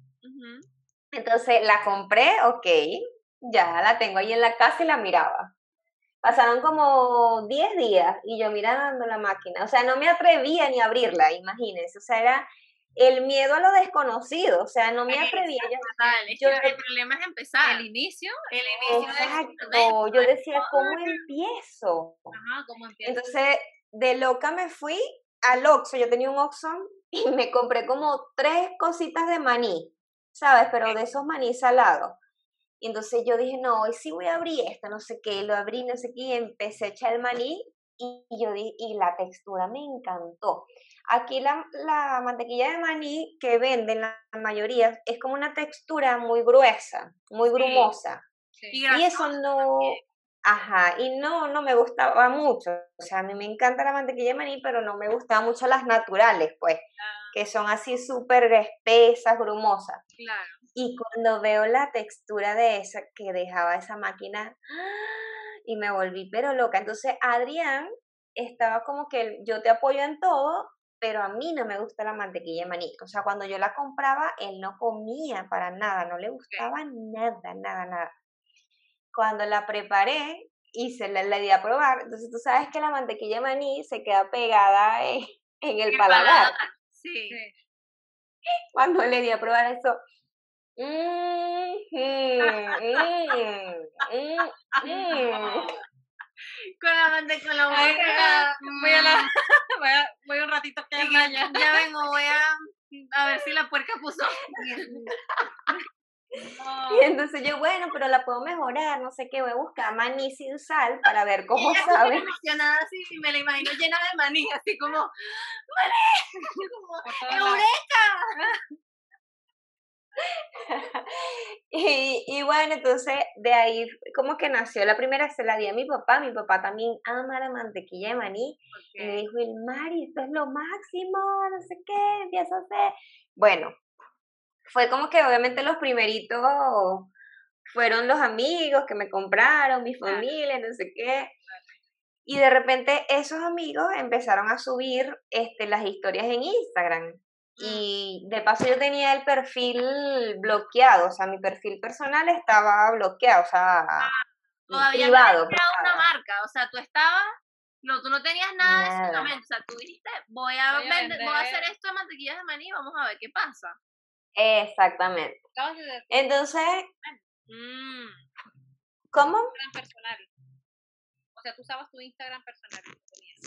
Entonces la compré, ok, ya la tengo ahí en la casa y la miraba. Pasaron como 10 días y yo mirando la máquina, o sea, no me atrevía ni a abrirla, imagínense, o sea, era el miedo a lo desconocido, o sea, no me atrevía. Yo, el problema es empezar. El inicio. El inicio. Exacto, yo decía, ¿cómo empiezo? Ajá, ¿cómo empiezo? Entonces, de loca me fui al Oxxo, yo tenía un Oxxo y me compré como tres cositas de maní, ¿sabes? Pero de esos maní salados. Y entonces yo dije, no, hoy sí voy a abrir esta, no sé qué, lo abrí, no sé qué, y empecé a echar el maní y, yo di, y la textura me encantó. Aquí la, la, mantequilla de maní que venden la mayoría es como una textura muy gruesa, muy grumosa. Y, eso no, ajá, y no, no me gustaba mucho. O sea, a mí me encanta la mantequilla de maní, pero no me gustaban mucho las naturales, pues, ah. que son así súper espesas, grumosas. Claro. Y cuando veo la textura de esa que dejaba esa máquina, y me volví pero loca. Entonces Adrián estaba como que yo te apoyo en todo, pero a mí no me gusta la mantequilla de maní. O sea, cuando yo la compraba, él no comía para nada, no le gustaba nada, nada, nada. Cuando la preparé y se la, di a probar, entonces tú sabes que la mantequilla de maní se queda pegada en, el paladar. Sí. Cuando le di a probar eso, con la manteca, con la boca. voy, a la, voy, a, voy un ratito que ya, ya vengo, voy a, a ver si la puerca puso. Y entonces yo, bueno, pero la puedo mejorar, no sé qué, voy a buscar maní sin sal para ver cómo sabe. emocionada así, y me la imagino llena de maní, así como, ¡Maní! Como, ¡Eureka! y, y, bueno, entonces de ahí como que nació la primera, se la di a mi papá, mi papá también ama la mantequilla de maní, y me dijo, el Mari, esto es lo máximo, no sé qué, empieza a hacer. Bueno, fue como que obviamente los primeritos fueron los amigos que me compraron, mi familia, no sé qué. Y de repente esos amigos empezaron a subir este, las historias en Instagram. Y de paso yo tenía el perfil bloqueado, o sea, mi perfil personal estaba bloqueado, o sea, ah, todavía privado. No una marca, o sea, tú estabas, no, tú no tenías nada, de ese momento, o sea, tú dijiste, voy a, vender, voy a hacer esto de mantequillas de maní, vamos a ver qué pasa. Exactamente. Entonces, mm. ¿cómo? Personal. O sea, tú usabas tu Instagram personal.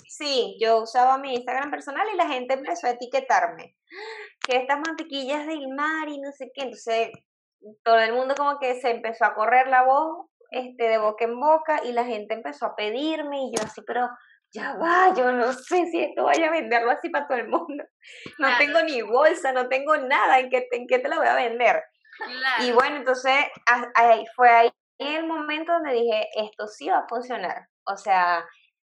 Sí, yo usaba mi Instagram personal y la gente empezó a etiquetarme. Que estas mantequillas de Ilmar y no sé qué. Entonces, todo el mundo como que se empezó a correr la voz este, de boca en boca y la gente empezó a pedirme y yo así, pero ya va, yo no sé si esto vaya a venderlo así para todo el mundo. No tengo ni bolsa, no tengo nada, ¿en qué, en qué te lo voy a vender? Y bueno, entonces ahí, fue ahí el momento donde dije, esto sí va a funcionar. O sea,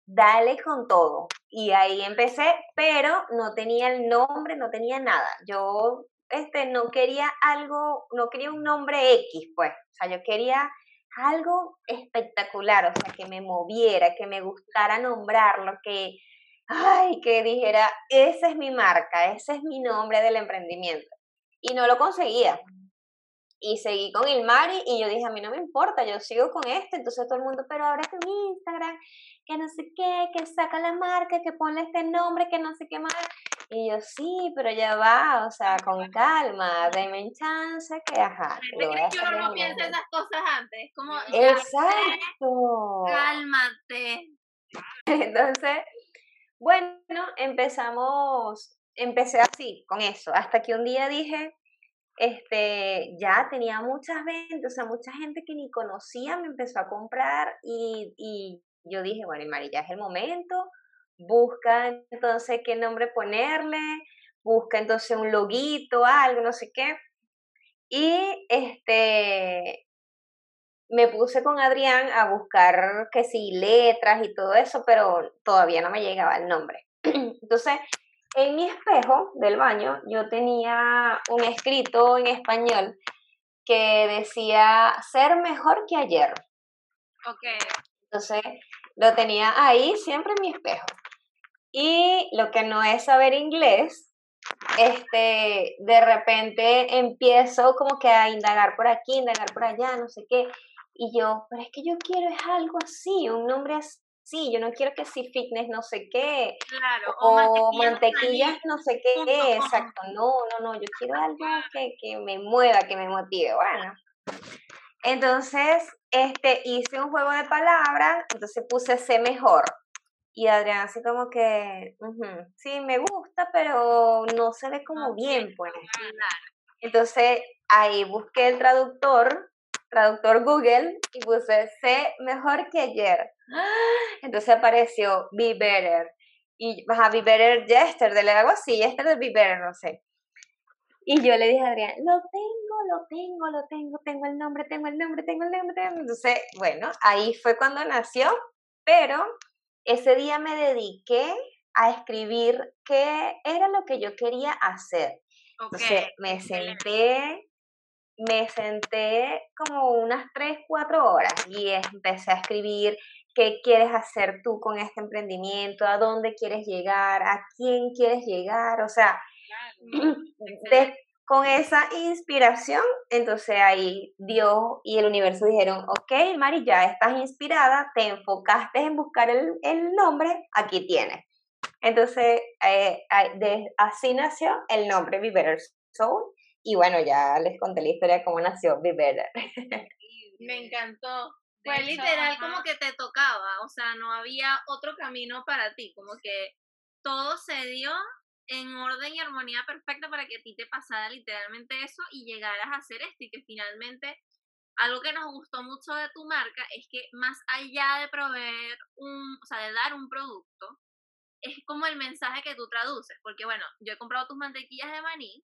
dale con todo. Y ahí empecé, pero no tenía el nombre, no tenía nada. Yo este, no quería algo, no quería un nombre X, pues. O sea, yo quería algo espectacular, o sea, que me moviera, que me gustara nombrarlo, que, ay, que dijera, esa es mi marca, ese es mi nombre del emprendimiento. Y no lo conseguía. Y seguí con Ilmari y yo dije, a mí no me importa, yo sigo con este, entonces todo el mundo, pero ahora que mi Instagram, que no sé qué, que saca la marca, que ponle este nombre, que no sé qué más. Y yo, sí, pero ya va, o sea, con calma, denme chance, que ajá. Que crees que uno no piensa esas cosas antes? Como, Exacto. cálmate. Entonces, bueno, empezamos, empecé así, con eso, hasta que un día dije, este, ya tenía muchas ventas, o sea, mucha gente que ni conocía me empezó a comprar y, y yo dije, bueno, y Mari, ya es el momento, busca entonces qué nombre ponerle, busca entonces un loguito, algo, no sé qué. Y este, me puse con Adrián a buscar que sí, letras y todo eso, pero todavía no me llegaba el nombre. Entonces, en mi espejo del baño yo tenía un escrito en español que decía ser mejor que ayer. Ok. Entonces, lo tenía ahí siempre en mi espejo. Y lo que no es saber inglés, este, de repente empiezo como que a indagar por aquí, indagar por allá, no sé qué. Y yo, pero es que yo quiero es algo así, un nombre así, yo no quiero que si fitness no sé qué, Claro. o, mantequillas, no sé qué, exacto, no, no, no, yo quiero algo que, que me mueva, que me motive, bueno. Entonces, este, hice un juego de palabras, entonces puse sé mejor. Y Adrián así como que, sí, me gusta, pero no se ve como bien, pues. Entonces, ahí busqué el traductor traductor Google y puse sé mejor que ayer. Entonces apareció be better. Y a be better yesterday, algo así, yesterday be better, no sé. Y yo le dije a Adrián, lo tengo, lo tengo, lo tengo, tengo el nombre, tengo el nombre, tengo el nombre. Tengo... Entonces, bueno, ahí fue cuando nació, pero ese día me dediqué a escribir qué era lo que yo quería hacer. Entonces me senté, me senté como unas 3, 4 horas y empecé a escribir qué quieres hacer tú con este emprendimiento, a dónde quieres llegar, a quién quieres llegar, o sea, con esa inspiración, entonces ahí Dios y el universo dijeron, ok, Mari, ya estás inspirada, te enfocaste en buscar el, nombre, aquí tienes. Entonces, eh, así nació el nombre Be Better Soul y bueno, ya les conté la historia de cómo nació Be Better. Me encantó. Fue literal como que te tocaba, o sea, no había otro camino para ti, como que todo se dio en orden y armonía perfecta para que a ti te pasara literalmente eso y llegaras a hacer esto y que finalmente algo que nos gustó mucho de tu marca es que más allá de proveer un, o sea, de dar un producto, es como el mensaje que tú traduces, porque bueno, yo he comprado tus mantequillas de maní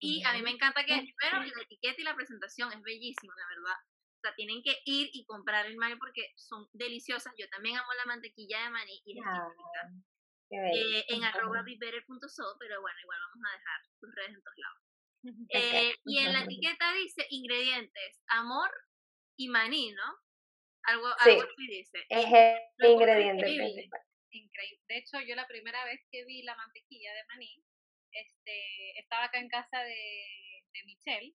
y a mí me encanta que, primero, la etiqueta y la presentación es bellísimo, la verdad. O sea, tienen que ir y comprar el maní porque son deliciosas. Yo también amo la mantequilla de maní y es ah, eh, en arroba pero bueno, igual vamos a dejar tus redes en todos lados. Eh, y en la etiqueta dice ingredientes, amor y maní, ¿no? Algo, algo así dice. Es el ingrediente principal. Increíble. De hecho, yo la primera vez que vi la mantequilla de maní, este, estaba acá en casa de, de Michelle,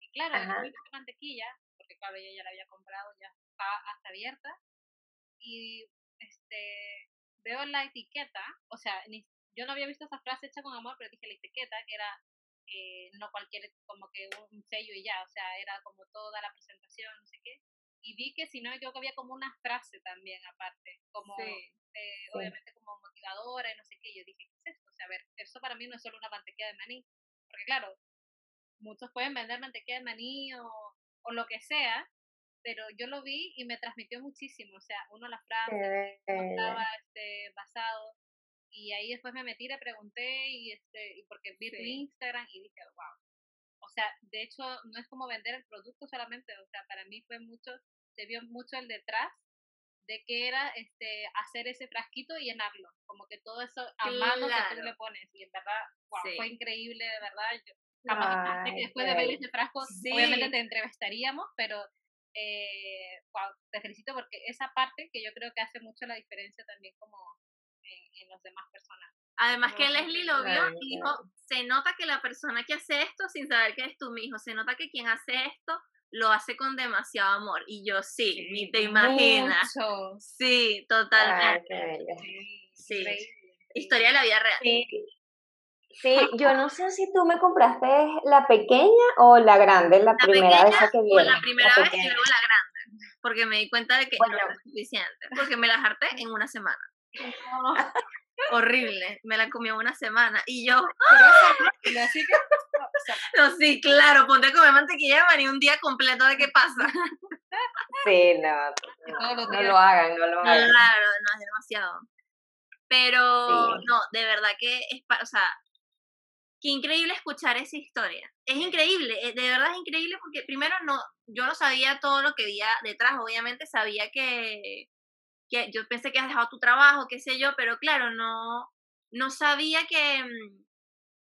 y claro, vi la mantequilla, porque claro, ella ya la había comprado, ya estaba hasta abierta, y este veo la etiqueta, o sea, yo no había visto esa frase hecha con amor, pero dije la etiqueta, que era eh, no cualquier, como que un sello y ya, o sea, era como toda la presentación, no sé qué. Y vi que si no me equivoco había como una frase también aparte, como eh, obviamente como motivadora y no sé qué. Yo dije, ¿qué es esto? O sea, a ver, eso para mí no es solo una mantequilla de maní, porque claro, muchos pueden vender mantequilla de maní o, o lo que sea, pero yo lo vi y me transmitió muchísimo, o sea, uno la frase, estaba este, basado, y ahí después me metí, le pregunté, y este, y porque vi tu Instagram y dije, wow. O sea, de hecho, no es como vender el producto solamente, o sea, para mí fue mucho, se vio mucho el detrás de que era este hacer ese frasquito y llenarlo, como que todo eso a mano que tú le pones, y en verdad, wow, fue increíble, de verdad, yo jamás que después de ver ese frasco, obviamente te entrevistaríamos, pero eh, wow, te felicito porque esa parte que yo creo que hace mucho la diferencia también como en, en las demás personas. Además que Leslie lo vio y dijo, se nota que la persona que hace esto sin saber que es tu hijo, se nota que quien hace esto lo hace con demasiado amor. Y yo sí, ni te imaginas. Sí, totalmente. sí, Historia de la vida real. Sí. Sí, yo no sé si tú me compraste la pequeña o la grande, la, primera vez que vi. La primera vez y luego la grande, porque me di cuenta de que no era suficiente, porque me la harté en una semana. Horrible, me la comí en una semana y yo... no, sí, claro, ponte a comer mantequilla de un día completo de qué pasa. Sí, no, no, lo hagan, no lo hagan. Claro, no es demasiado. Pero no, de verdad que es, o sea, qué increíble escuchar esa historia. Es increíble, eh, de verdad es increíble porque primero no, yo no sabía todo lo que había detrás, obviamente sabía que, que yo pensé que has dejado tu trabajo, qué sé yo, pero claro, no, no sabía que, mm,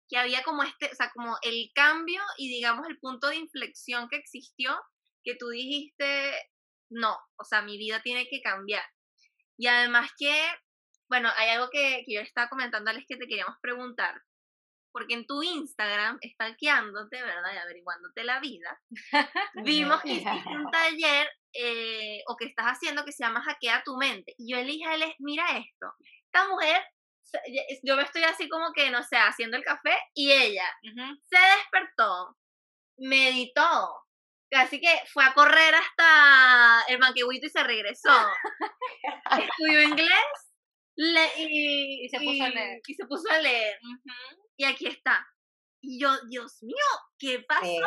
que había como este, o sea, como el cambio y digamos el punto de inflexión que existió, que tú dijiste, no, o sea, mi vida tiene que cambiar. Y además que, bueno, hay algo que, que yo estaba comentando a que te queríamos preguntar, porque en tu Instagram, stalkeándote, ¿verdad? Y averiguándote la vida, vimos que hiciste un taller eh, o que estás haciendo que se llama Hackea tu mente. Y yo elige, mira esto, esta mujer, yo me estoy así como que, no sé, haciendo el café y ella se despertó, meditó, Así que fue a correr hasta el manquehuito y se regresó. Estudió inglés y, se puso a leer. Y se puso a leer y aquí está. Y yo, Dios mío, ¿qué pasó?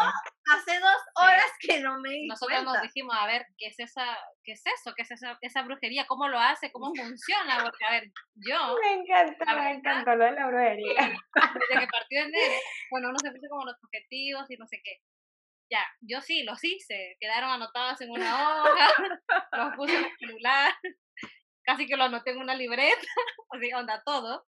Hace dos horas que no me di Nosotros nos dijimos, a ver, ¿qué es esa, qué es eso? ¿Qué es esa, esa brujería? ¿Cómo lo hace? ¿Cómo funciona? Porque, a ver, yo... Me encanta, me encantó lo de la brujería. Desde que partió enero, bueno, uno se puso como los objetivos y no sé qué. Ya, yo sí, los hice. Quedaron anotados en una hoja, los puse en el celular, casi que lo anoté en una libreta, así, onda, todo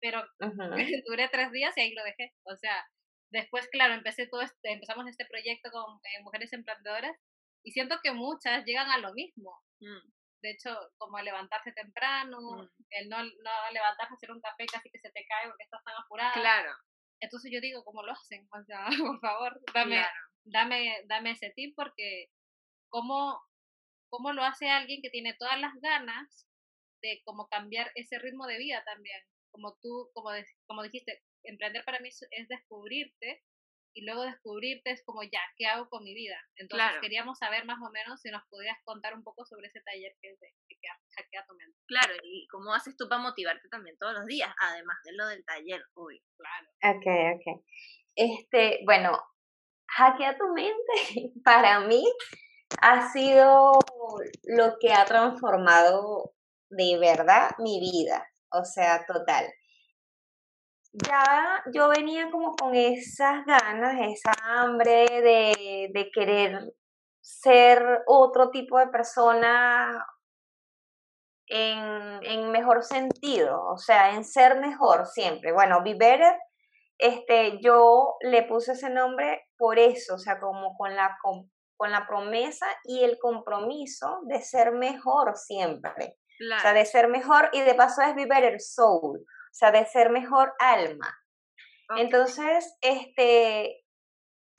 pero duré tres días y ahí lo dejé. O sea, después, claro, empecé todo este, empezamos este proyecto con eh, mujeres emprendedoras y siento que muchas llegan a lo mismo. Mm. De hecho, como el levantarse temprano, mm. el no, no levantarse a hacer un café casi que se te cae porque estás tan apurada. Claro. Entonces yo digo, ¿cómo lo hacen? O sea, por favor, dame, dame, dame ese tip porque ¿cómo, ¿cómo lo hace alguien que tiene todas las ganas de como cambiar ese ritmo de vida también? Como tú, como, como dijiste, emprender para mí es, descubrirte y luego descubrirte es como ya, ¿qué hago con mi vida? Entonces queríamos saber más o menos si nos podías contar un poco sobre ese taller que es de que hackea tu mente. Claro, y cómo haces tú para motivarte también todos los días, además de lo del taller, uy, claro. Ok, ok. Este, bueno, hackea tu mente para mí ha sido lo que ha transformado de verdad mi vida. O sea, total. Ya yo venía como con esas ganas, esa hambre de, querer ser otro tipo de persona en, mejor sentido, o sea, en ser mejor siempre. Bueno, Be este, yo le puse ese nombre por eso, o sea, como con la, con la promesa y el compromiso de ser mejor siempre. O sea, de ser mejor y de paso es vivir el soul, o sea, de ser mejor alma. Entonces, este,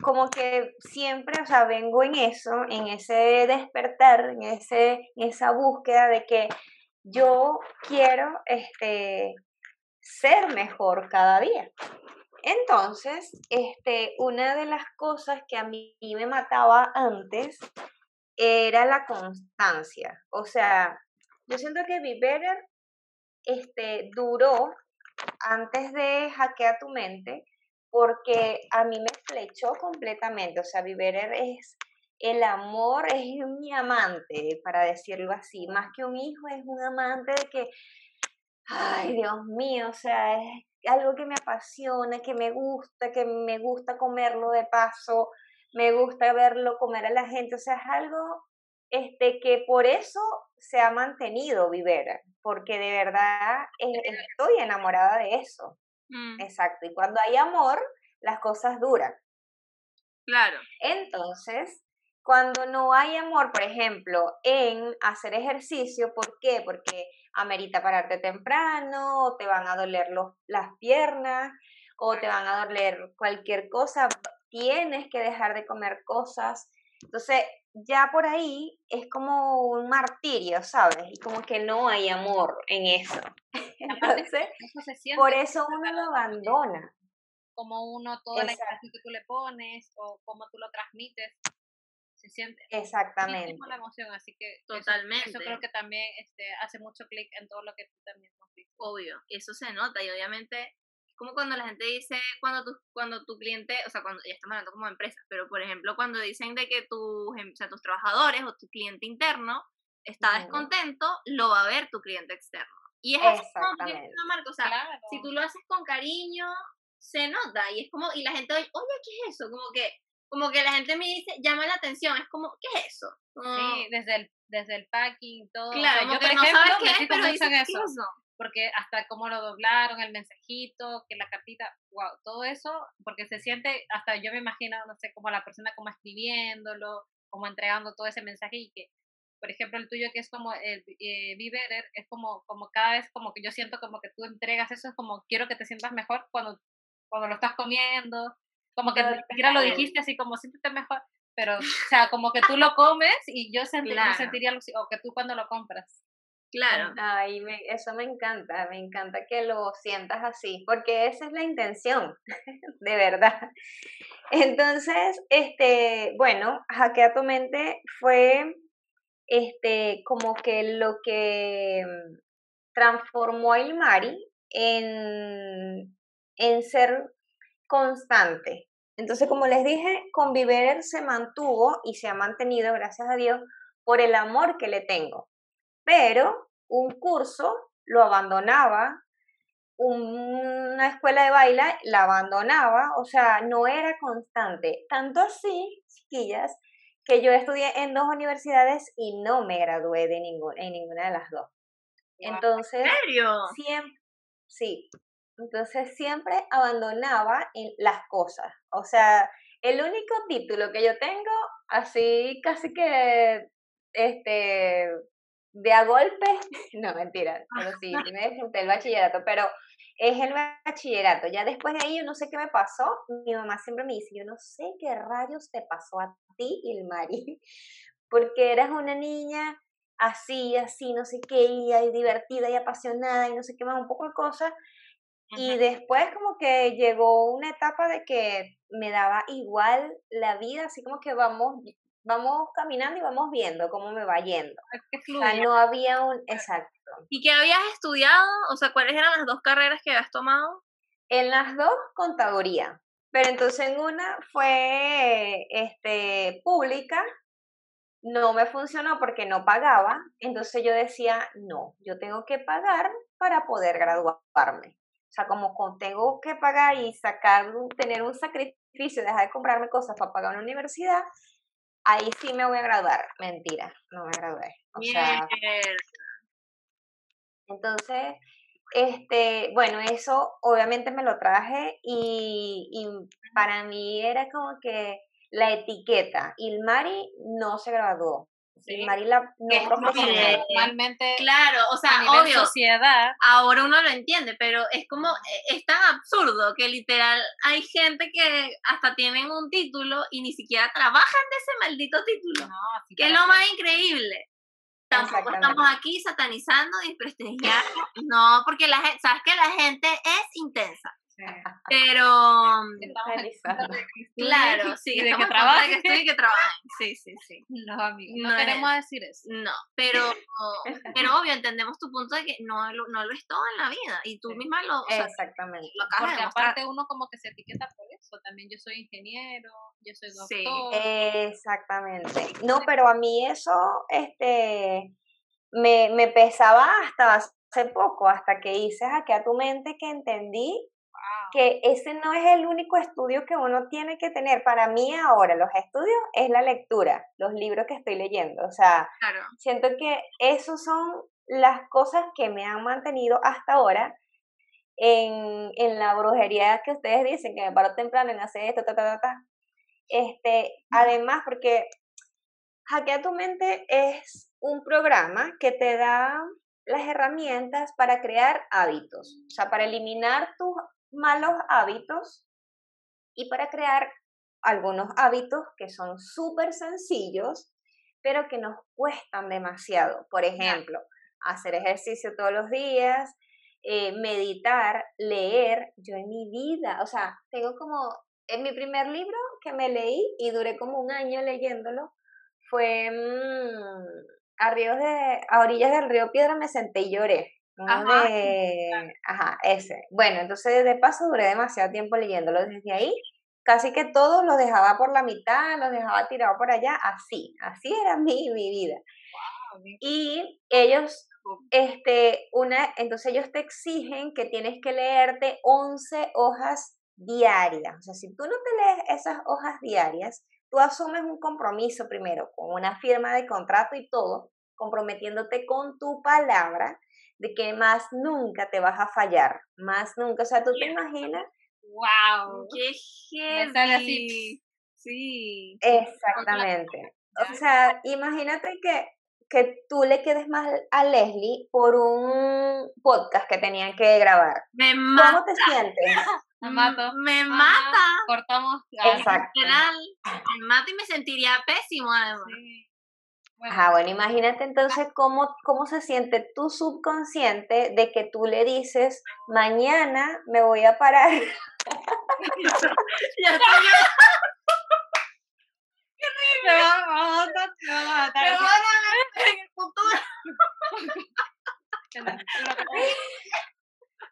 como que siempre, o sea, vengo en eso, en ese despertar, en, ese, en esa búsqueda de que yo quiero este, ser mejor cada día. Entonces, este, una de las cosas que a mí me mataba antes era la constancia. O sea, yo siento que Better este, duró antes de hackear tu mente porque a mí me flechó completamente. O sea, Better es el amor, es mi amante, para decirlo así. Más que un hijo, es un amante de que, ay, Dios mío, o sea, es algo que me apasiona, que me gusta, que me gusta comerlo de paso, me gusta verlo comer a la gente. O sea, es algo este, que por eso se ha mantenido Vivera, porque de verdad estoy enamorada de eso. Mm. Exacto, y cuando hay amor, las cosas duran. Claro. Entonces, cuando no hay amor, por ejemplo, en hacer ejercicio, ¿por qué? Porque amerita pararte temprano, o te van a doler los, las piernas, o te van a doler cualquier cosa, tienes que dejar de comer cosas. Entonces, ya por ahí es como un martirio, ¿sabes? Y como que no hay amor en eso. Entonces, por eso uno lo abandona. Como uno, toda la información que tú le pones o cómo tú lo transmites, se siente. Exactamente. la emoción, así que totalmente. Eso, creo que también este, hace mucho clic en todo lo que tú también nos. Obvio, eso se nota y obviamente como cuando la gente dice, cuando tu, cuando tu cliente, o sea, cuando ya estamos hablando como empresas, pero por ejemplo, cuando dicen de que tus, em, o sea, tus trabajadores o tu cliente interno está descontento, lo va a ver tu cliente externo. Y es así como marca, o sea, si tú lo haces con cariño, se nota y es como, y la gente oye, ¿qué es eso? Como que, como que la gente me dice, llama la atención, es como, ¿qué es eso? sí, desde el, desde el packing, todo. Claro, yo, por ejemplo, no qué es, pero dicen eso. Porque hasta cómo lo doblaron, el mensajito, que la cartita, wow, todo eso, porque se siente, hasta yo me imagino, no sé, como la persona como escribiéndolo, como entregando todo ese mensaje y que por ejemplo, el tuyo que es como el eh, es como, como cada vez como que yo siento como que tú entregas eso, es como quiero que te sientas mejor cuando, cuando lo estás comiendo, como que ni siquiera lo dijiste así como siéntete mejor, pero o sea, como que tú lo comes y yo, sentiría, lo, o que tú cuando lo compras. Claro. Ay, eso me encanta, me encanta que lo sientas así, porque esa es la intención, de verdad. Entonces, este, bueno, Hackea tu mente fue este, como que lo que mm, transformó a Ilmari en, en ser constante. Entonces, como les dije, con se mantuvo y se ha mantenido, gracias a Dios, por el amor que le tengo. Pero un curso lo abandonaba, una escuela de baile la abandonaba, o sea, no era constante. Tanto así, chiquillas, que yo estudié en dos universidades y no me gradué de ninguna, en ninguna de las dos. Entonces, ¿En serio? Siempre, sí. Entonces siempre abandonaba las cosas. O sea, el único título que yo tengo, así casi que, este, de a golpe, no, mentira, pero sí, me disfruté el bachillerato, pero es el bachillerato. Ya después de ahí yo no sé qué me pasó. Mi mamá siempre me dice, yo no sé qué rayos te pasó a ti, Ilmari, porque eras una niña así, así, no sé qué, y, divertida y apasionada y no sé qué más, un poco de cosas. Y después como que llegó una etapa de que me daba igual la vida, así como que vamos, vamos caminando y vamos viendo cómo me va yendo. o sea, no había un, exacto. ¿Y qué habías estudiado? O sea, ¿cuáles eran las dos carreras que habías tomado? En las dos, contaduría. Pero entonces en una fue este, pública, no me funcionó porque no pagaba, entonces yo decía, no, yo tengo que pagar para poder graduarme. O sea, como tengo que pagar y sacar, tener un sacrificio, dejar de comprarme cosas para pagar una universidad, ahí sí me voy a graduar. Mentira, no me gradué. O sea, entonces, este, bueno, eso obviamente me lo traje y, y para mí era como que la etiqueta. Ilmari no se graduó. Ilmari la no. Normalmente, claro, o sea, obvio, sociedad. Ahora uno lo entiende, pero es como, e, es tan absurdo que literal hay gente que hasta tienen un título y ni siquiera trabajan de ese maldito título. No, que es lo más increíble. Tampoco estamos aquí satanizando y desprestigiando. No, porque la gente, sabes que la gente es intensa. Pero claro, sí, de que trabajen, que que trabajen. Sí, sí, sí. No, amigos, no, queremos decir eso. No, pero pero obvio entendemos tu punto de que no, no lo es todo en la vida y tú misma lo Exactamente. Porque aparte uno como que se etiqueta por eso, también yo soy ingeniero, yo soy doctor. exactamente. No, pero a mí eso este me, me pesaba hasta hace poco, hasta que hice a tu mente que entendí que ese no es el único estudio que uno tiene que tener. Para mí ahora los estudios es la lectura, los libros que estoy leyendo. O sea, siento que esos son las cosas que me han mantenido hasta ahora en, en la brujería que ustedes dicen, que me paro temprano en hacer esto, ta, ta, ta, ta. Este, además, porque Hackea tu mente es un programa que te da las herramientas para crear hábitos, o sea, para eliminar tus malos hábitos y para crear algunos hábitos que son súper sencillos, pero que nos cuestan demasiado. Por ejemplo, hacer ejercicio todos los días, eh, meditar, leer. Yo en mi vida, o sea, tengo como, en mi primer libro que me leí y duré como un año leyéndolo, fue mmm, a, ríos de, a orillas del río Piedra me senté y lloré. Ajá. Ajá, ese. Bueno, entonces de paso duré demasiado tiempo leyéndolo desde ahí. Casi que todo lo dejaba por la mitad, lo dejaba tirado por allá, así, así era mi, mi vida. y ellos, este, una, entonces ellos te exigen que tienes que leerte 11 hojas diarias. O sea, si tú no te lees esas hojas diarias, tú asumes un compromiso primero con una firma de contrato y todo, comprometiéndote con tu palabra de que más nunca te vas a fallar, más nunca. O sea, tú te imaginas. ¡Wow! ¡Qué heavy! Sí. Exactamente. O sea, imagínate que, que tú le quedes mal a Leslie por un podcast que tenían que grabar. Me mata. ¿Cómo te sientes? Me mato. Me mata. Cortamos. Exacto. me mata y me sentiría pésimo además. Sí. Bueno. bueno, imagínate entonces cómo, cómo se siente tu subconsciente de que tú le dices, mañana me voy a parar. ya Me van a matar, me van a matar. Me van a ver en el futuro.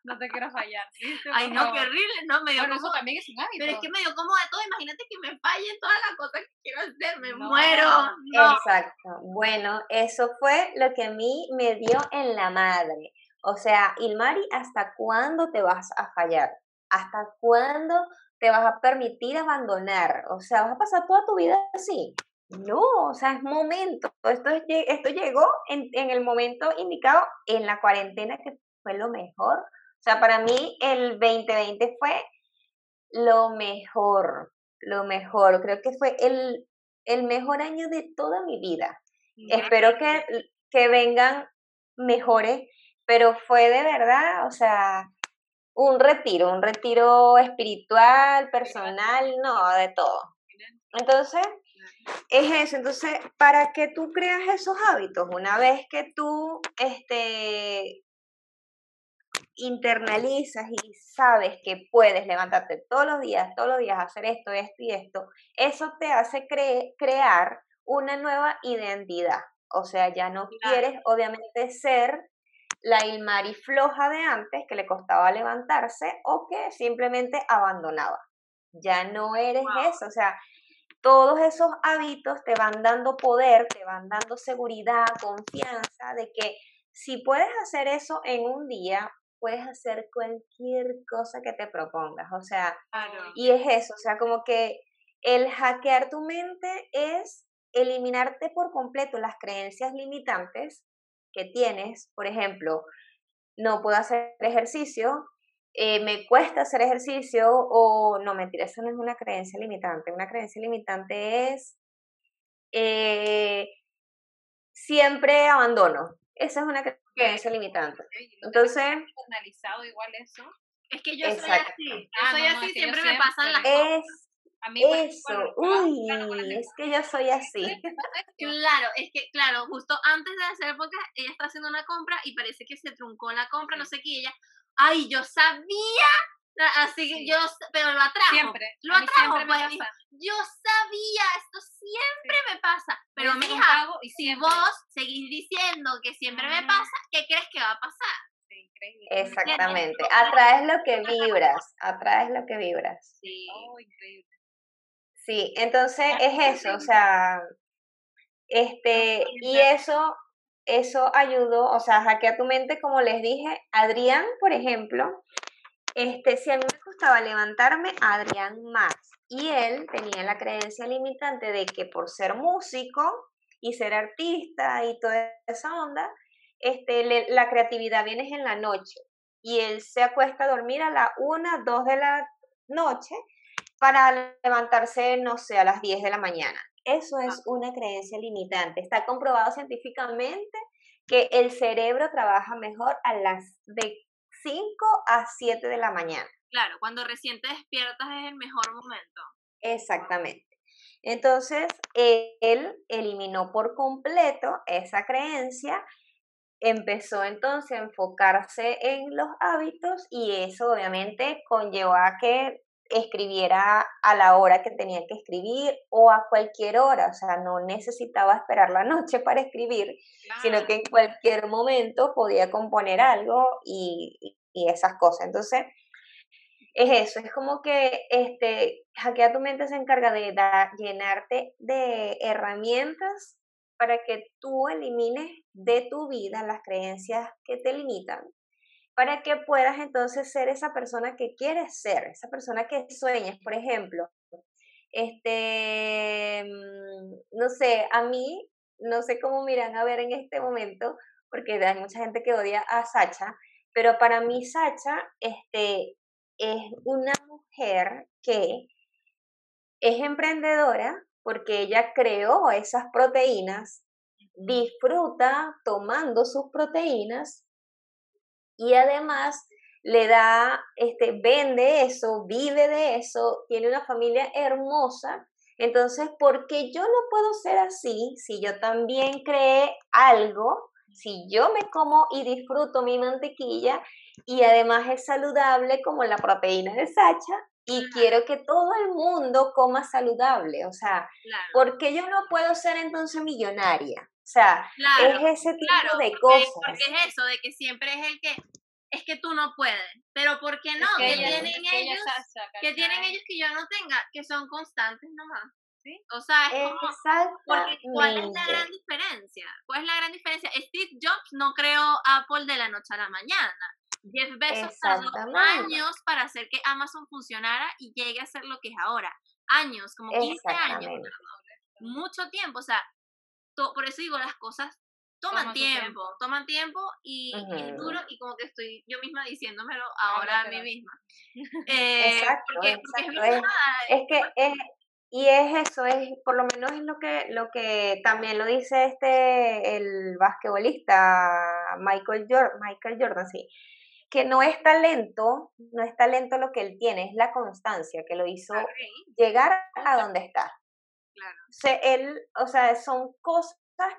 no te quiero fallar. Ay, no, qué horrible, no, me dio bueno, como... eso también es un hábito. Pero es que me dio como de todo, imagínate que me fallen todas las cosas que quiero hacer, me muero. No. Exacto. Bueno, eso fue lo que a mí me dio en la madre. O sea, Ilmari, ¿hasta cuándo te vas a fallar? ¿Hasta cuándo te vas a permitir abandonar? O sea, ¿vas a pasar toda tu vida así? No, o sea, es momento. Esto, esto llegó en, en el momento indicado en la cuarentena que fue lo mejor. O sea, para mí el 2020 fue lo mejor, lo mejor. Creo que fue el, el mejor año de toda mi vida. Espero que, que vengan mejores, pero fue de verdad, o sea, un retiro, un retiro espiritual, personal, no, de todo. Entonces, es eso. Entonces, para que tú creas esos hábitos, una vez que tú este, internalizas y sabes que puedes levantarte todos los días, todos los días, hacer esto, esto y esto, eso te hace crear una nueva identidad. O sea, ya no quieres obviamente ser la Ilmari floja de antes que le costaba levantarse o que simplemente abandonaba. Ya no eres eso, o sea, todos esos hábitos te van dando poder, te van dando seguridad, confianza de que si puedes hacer eso en un día, puedes hacer cualquier cosa que te propongas. O sea, y es eso, o sea, como que el hackear tu mente es eliminarte por completo las creencias limitantes que tienes. Por ejemplo, no puedo hacer ejercicio, eh, me cuesta hacer ejercicio o no, mentira, eso no es una creencia limitante. Una creencia limitante es eh, siempre abandono. Esa es una creencia limitante. Entonces, analizado igual eso. Es que yo soy así. Yo ah, soy así, siempre, me pasan las cosas. A mí, eso, uy, es que yo soy así. Claro, es que, claro, justo antes de hacer podcast, ella está haciendo una compra y parece que se truncó la compra, no sé qué, y ella, ay, yo sabía Así que yo, pero lo atrajo. Siempre. Lo atrajo. Pues, yo sabía, esto siempre me pasa. Pero mija, y si vos seguís diciendo que siempre me pasa, ¿qué crees que va a pasar? increíble. Exactamente. Atraes lo que vibras. Atraes lo que vibras. Sí. Oh, increíble. Sí, entonces es eso, o sea, este, y eso, eso ayudó, o sea, hackea tu mente, como les dije, Adrián, por ejemplo, este, si a mí me costaba levantarme, Adrián más. Y él tenía la creencia limitante de que por ser músico y ser artista y toda esa onda, este, la creatividad viene en la noche. Y él se acuesta a dormir a las 1, 2 de la noche para levantarse, no sé, a las 10 de la mañana. Eso es ah. una creencia limitante. Está comprobado científicamente que el cerebro trabaja mejor a las de 5 a 7 de la mañana. Claro, cuando recién te despiertas es el mejor momento. Exactamente. Entonces, él eliminó por completo esa creencia, empezó entonces a enfocarse en los hábitos y eso obviamente conllevó a que escribiera a la hora que tenía que escribir o a cualquier hora, o sea, no necesitaba esperar la noche para escribir, sino que en cualquier momento podía componer algo y, y, esas cosas. Entonces, es eso, es como que este, Hackea tu mente se encarga de llenarte de herramientas para que tú elimines de tu vida las creencias que te limitan, para que puedas entonces ser esa persona que quieres ser, esa persona que sueñas. Por ejemplo, este, mm, no sé, a mí, no sé cómo miran a ver en este momento, porque hay mucha gente que odia a Sacha, pero para mí Sacha este, es una mujer que es emprendedora porque ella creó esas proteínas, disfruta tomando sus proteínas y además le da, este, vende eso, vive de eso, tiene una familia hermosa. Entonces, ¿por qué yo no puedo ser así si yo también creé algo? Si yo me como y disfruto mi mantequilla y además es saludable como la proteína de Sacha y quiero que todo el mundo coma saludable, o sea, ¿por qué yo no puedo ser entonces millonaria? O sea, es ese tipo de cosas. Porque es eso, de que siempre es el que es que tú no puedes. Pero ¿por qué no? que, tienen ellos? que tienen ellos que yo no tenga? Que son constantes nomás. ¿Sí? O sea, es como, porque ¿cuál es la gran diferencia? ¿Cuál es la gran diferencia? Steve Jobs no creó Apple de la noche a la mañana. Jeff Bezos tardó años para hacer que Amazon funcionara y llegue a ser lo que es ahora. Años, como 15 años. Mucho tiempo. O sea, por eso digo, las cosas toman tiempo, toman tiempo y, es duro y como que estoy yo misma diciéndomelo ahora a mí misma. Eh, exacto, es, que es, y es eso, es por lo menos es lo que, lo que también lo dice este, el basquetbolista Michael Jordan, Michael Jordan, sí, que no es talento, no es talento lo que él tiene, es la constancia que lo hizo llegar a donde está. Claro. O sea, él, o sea, son cosas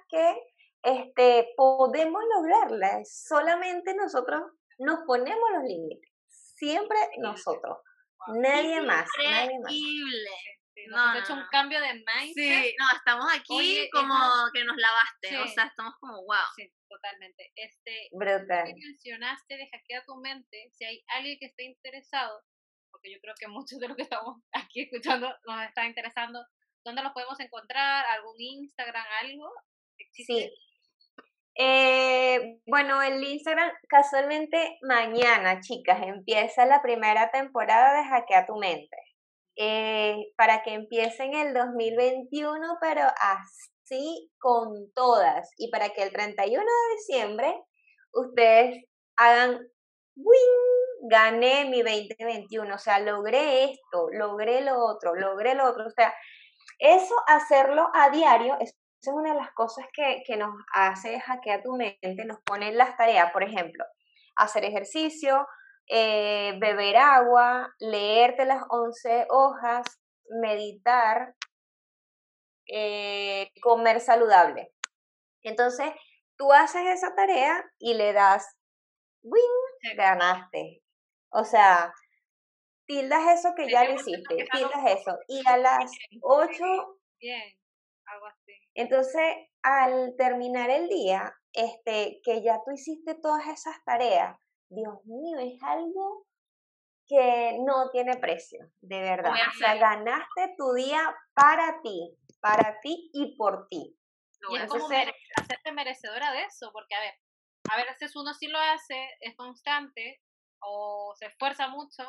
que este, podemos lograrlas, solamente nosotros nos ponemos los límites, siempre nosotros, nadie más, nadie más. nos no, hecho un cambio de mindset. Sí, no, estamos aquí como que nos lavaste, o sea, estamos como wow. Sí, totalmente. Este, Brutal. mencionaste de hackear tu mente, si hay alguien que esté interesado, porque yo creo que muchos de los que estamos aquí escuchando nos está interesando, ¿dónde los podemos encontrar? ¿Algún Instagram, algo? Sí, eh, bueno, el Instagram, casualmente mañana, chicas, empieza la primera temporada de Hackea tu Mente. Eh, para que empiecen el 2021, pero así con todas. Y para que el 31 de diciembre ustedes hagan ¡wing! Gané mi 2021, o sea, logré esto, logré lo otro, logré lo otro. O sea, eso hacerlo a diario es una de las cosas que, nos hace hackear tu mente, nos pone las tareas, por ejemplo, hacer ejercicio, eh, beber agua, leerte las 11 hojas, meditar, eh, comer saludable. Entonces, tú haces esa tarea y le das, ¡wing! Ganaste. O sea, tildas eso que ya lo hiciste, tildas eso. Y a las 8... Bien, algo así. Entonces, al terminar el día, este, que ya tú hiciste todas esas tareas, Dios mío, es algo que no tiene precio, de verdad. O sea, ganaste tu día para ti, para ti y por ti. Y es como hacerte merecedora de eso, porque a ver, a veces uno sí lo hace, es constante o se esfuerza mucho,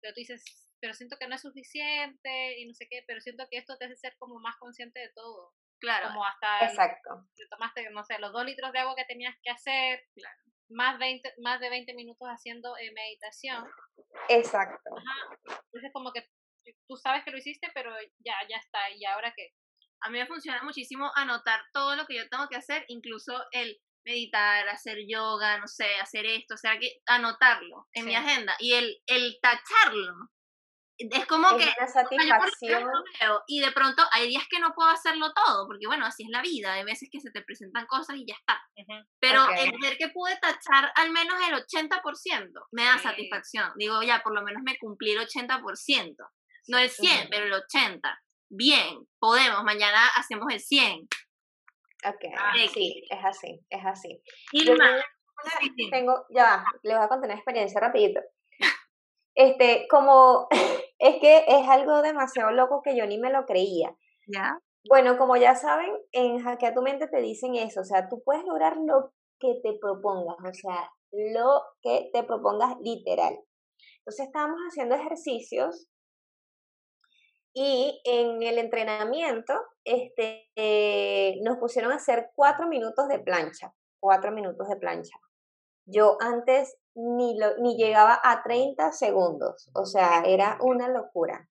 pero tú dices, pero siento que no es suficiente y no sé qué, pero siento que esto te hace ser como más consciente de todo. Claro. Como hasta exacto. tomaste, no sé, los dos litros de agua que tenías que hacer, claro. más, 20, más de 20 minutos haciendo eh, meditación. Exacto. Entonces como que tú sabes que lo hiciste, pero ya, ya está, ¿y ahora qué? A mí me funciona muchísimo anotar todo lo que yo tengo que hacer, incluso el meditar, hacer yoga, no sé, hacer esto, o sea, que anotarlo en mi agenda y el, el tacharlo es como que una satisfacción. y de pronto hay días que no puedo hacerlo todo, porque bueno, así es la vida, hay veces que se te presentan cosas y ya está. Pero el ver que pude tachar al menos el 80% me da satisfacción. Digo, ya, por lo menos me cumplí el 80%. No el 100, pero el 80. Bien, podemos, mañana hacemos el 100. Ok, ah, sí, es así, es así. Y tengo, ya, le voy a contar una experiencia rapidito este, como es que es algo demasiado loco que yo ni me lo creía. ¿Ya? Bueno, como ya saben, en Hackea tu mente te dicen eso, o sea, tú puedes lograr lo que te propongas, o sea, lo que te propongas literal. Entonces estábamos haciendo ejercicios y en el entrenamiento este, eh, nos pusieron a hacer cuatro minutos de plancha, cuatro minutos de plancha. Yo antes ni, lo, ni llegaba a 30 segundos, o sea, era una locura.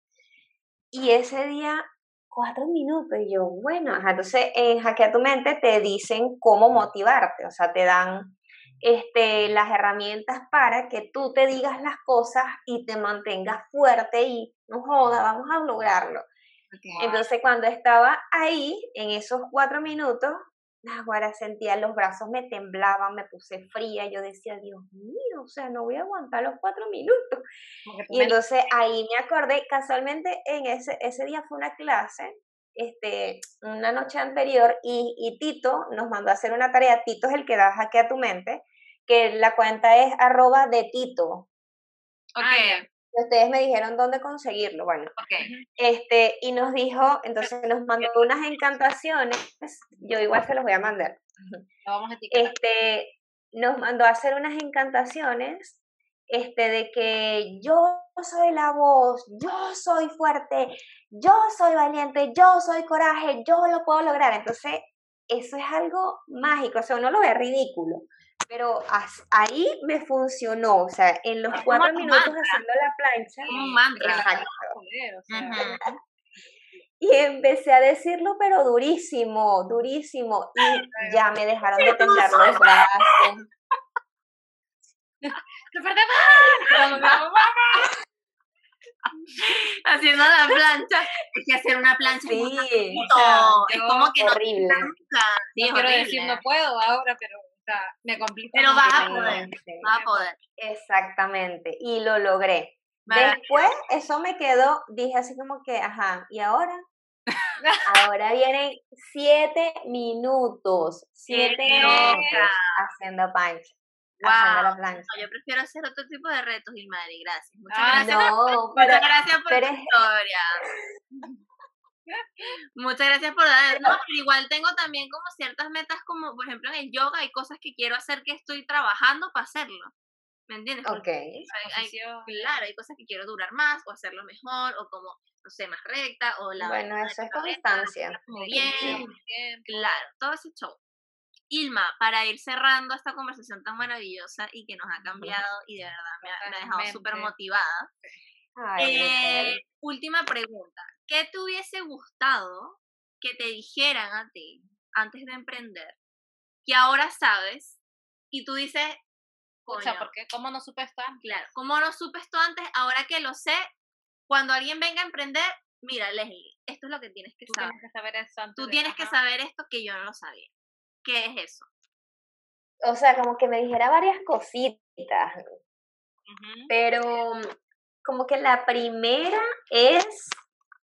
Y ese día, cuatro minutos, y yo, bueno, entonces en Hackea tu Mente te dicen cómo motivarte, o sea, te dan este, las herramientas para que tú te digas las cosas y te mantengas fuerte y no joda, vamos a lograrlo. Entonces cuando estaba ahí, en esos cuatro minutos, ahora sentía los brazos me temblaban, me puse fría, yo decía, Dios mío, o sea, no voy a aguantar los cuatro minutos. Y entonces ahí me acordé, casualmente en ese, ese día fue una clase, este, una noche anterior, y, y Tito nos mandó a hacer una tarea, Tito es el que da jaque a tu mente, que la cuenta es arroba de Tito. Ok. Ah, ustedes me dijeron dónde conseguirlo, bueno. Este, y nos dijo, entonces nos mandó unas encantaciones, yo igual se los voy a mandar. vamos a este, nos mandó a hacer unas encantaciones este, de que yo soy la voz, yo soy fuerte, yo soy valiente, yo soy coraje, yo lo puedo lograr. Entonces, eso es algo mágico, o sea, uno lo ve ridículo, pero ahí me funcionó, o sea, en los cuatro minutos haciendo la plancha. Un mantra. Y empecé a decirlo, pero durísimo, durísimo. Y ya me dejaron de temblar los brazos. Haciendo la plancha. Es que hacer una plancha sí, es, como que horrible. no, sí, quiero decir no puedo ahora, pero me complica. Pero vas a poder, vas a poder. Exactamente, y lo logré. Después, eso me quedó, dije así como que, ajá, ¿y ahora? ahora vienen siete minutos, siete minutos haciendo Haciendo la plancha. yo prefiero hacer otro tipo de retos, Ilmari, gracias. Muchas ah, gracias. muchas gracias por tu historia. Muchas gracias por dar. No, pero igual tengo también como ciertas metas, como por ejemplo en el yoga, hay cosas que quiero hacer que estoy trabajando para hacerlo. ¿Me entiendes? Ok. claro, hay cosas que quiero durar más o hacerlo mejor o como, no sé, más recta o la... Bueno, eso es constancia. Muy bien, claro, todo ese show. Ilma, para ir cerrando esta conversación tan maravillosa y que nos ha cambiado y de verdad me ha, dejado súper motivada. Eh, última pregunta. ¿Qué te hubiese gustado que te dijeran a ti antes de emprender? Que ahora sabes y tú dices, o sea, ¿cómo no supe esto antes? Claro, ¿cómo no supe esto antes? Ahora que lo sé, cuando alguien venga a emprender, mira, Leslie, esto es lo que tienes que tú saber. Tienes que saber eso antes tú tienes que saber esto que yo no lo sabía. ¿Qué es eso? O sea, como que me dijera varias cositas. Pero como que la primera es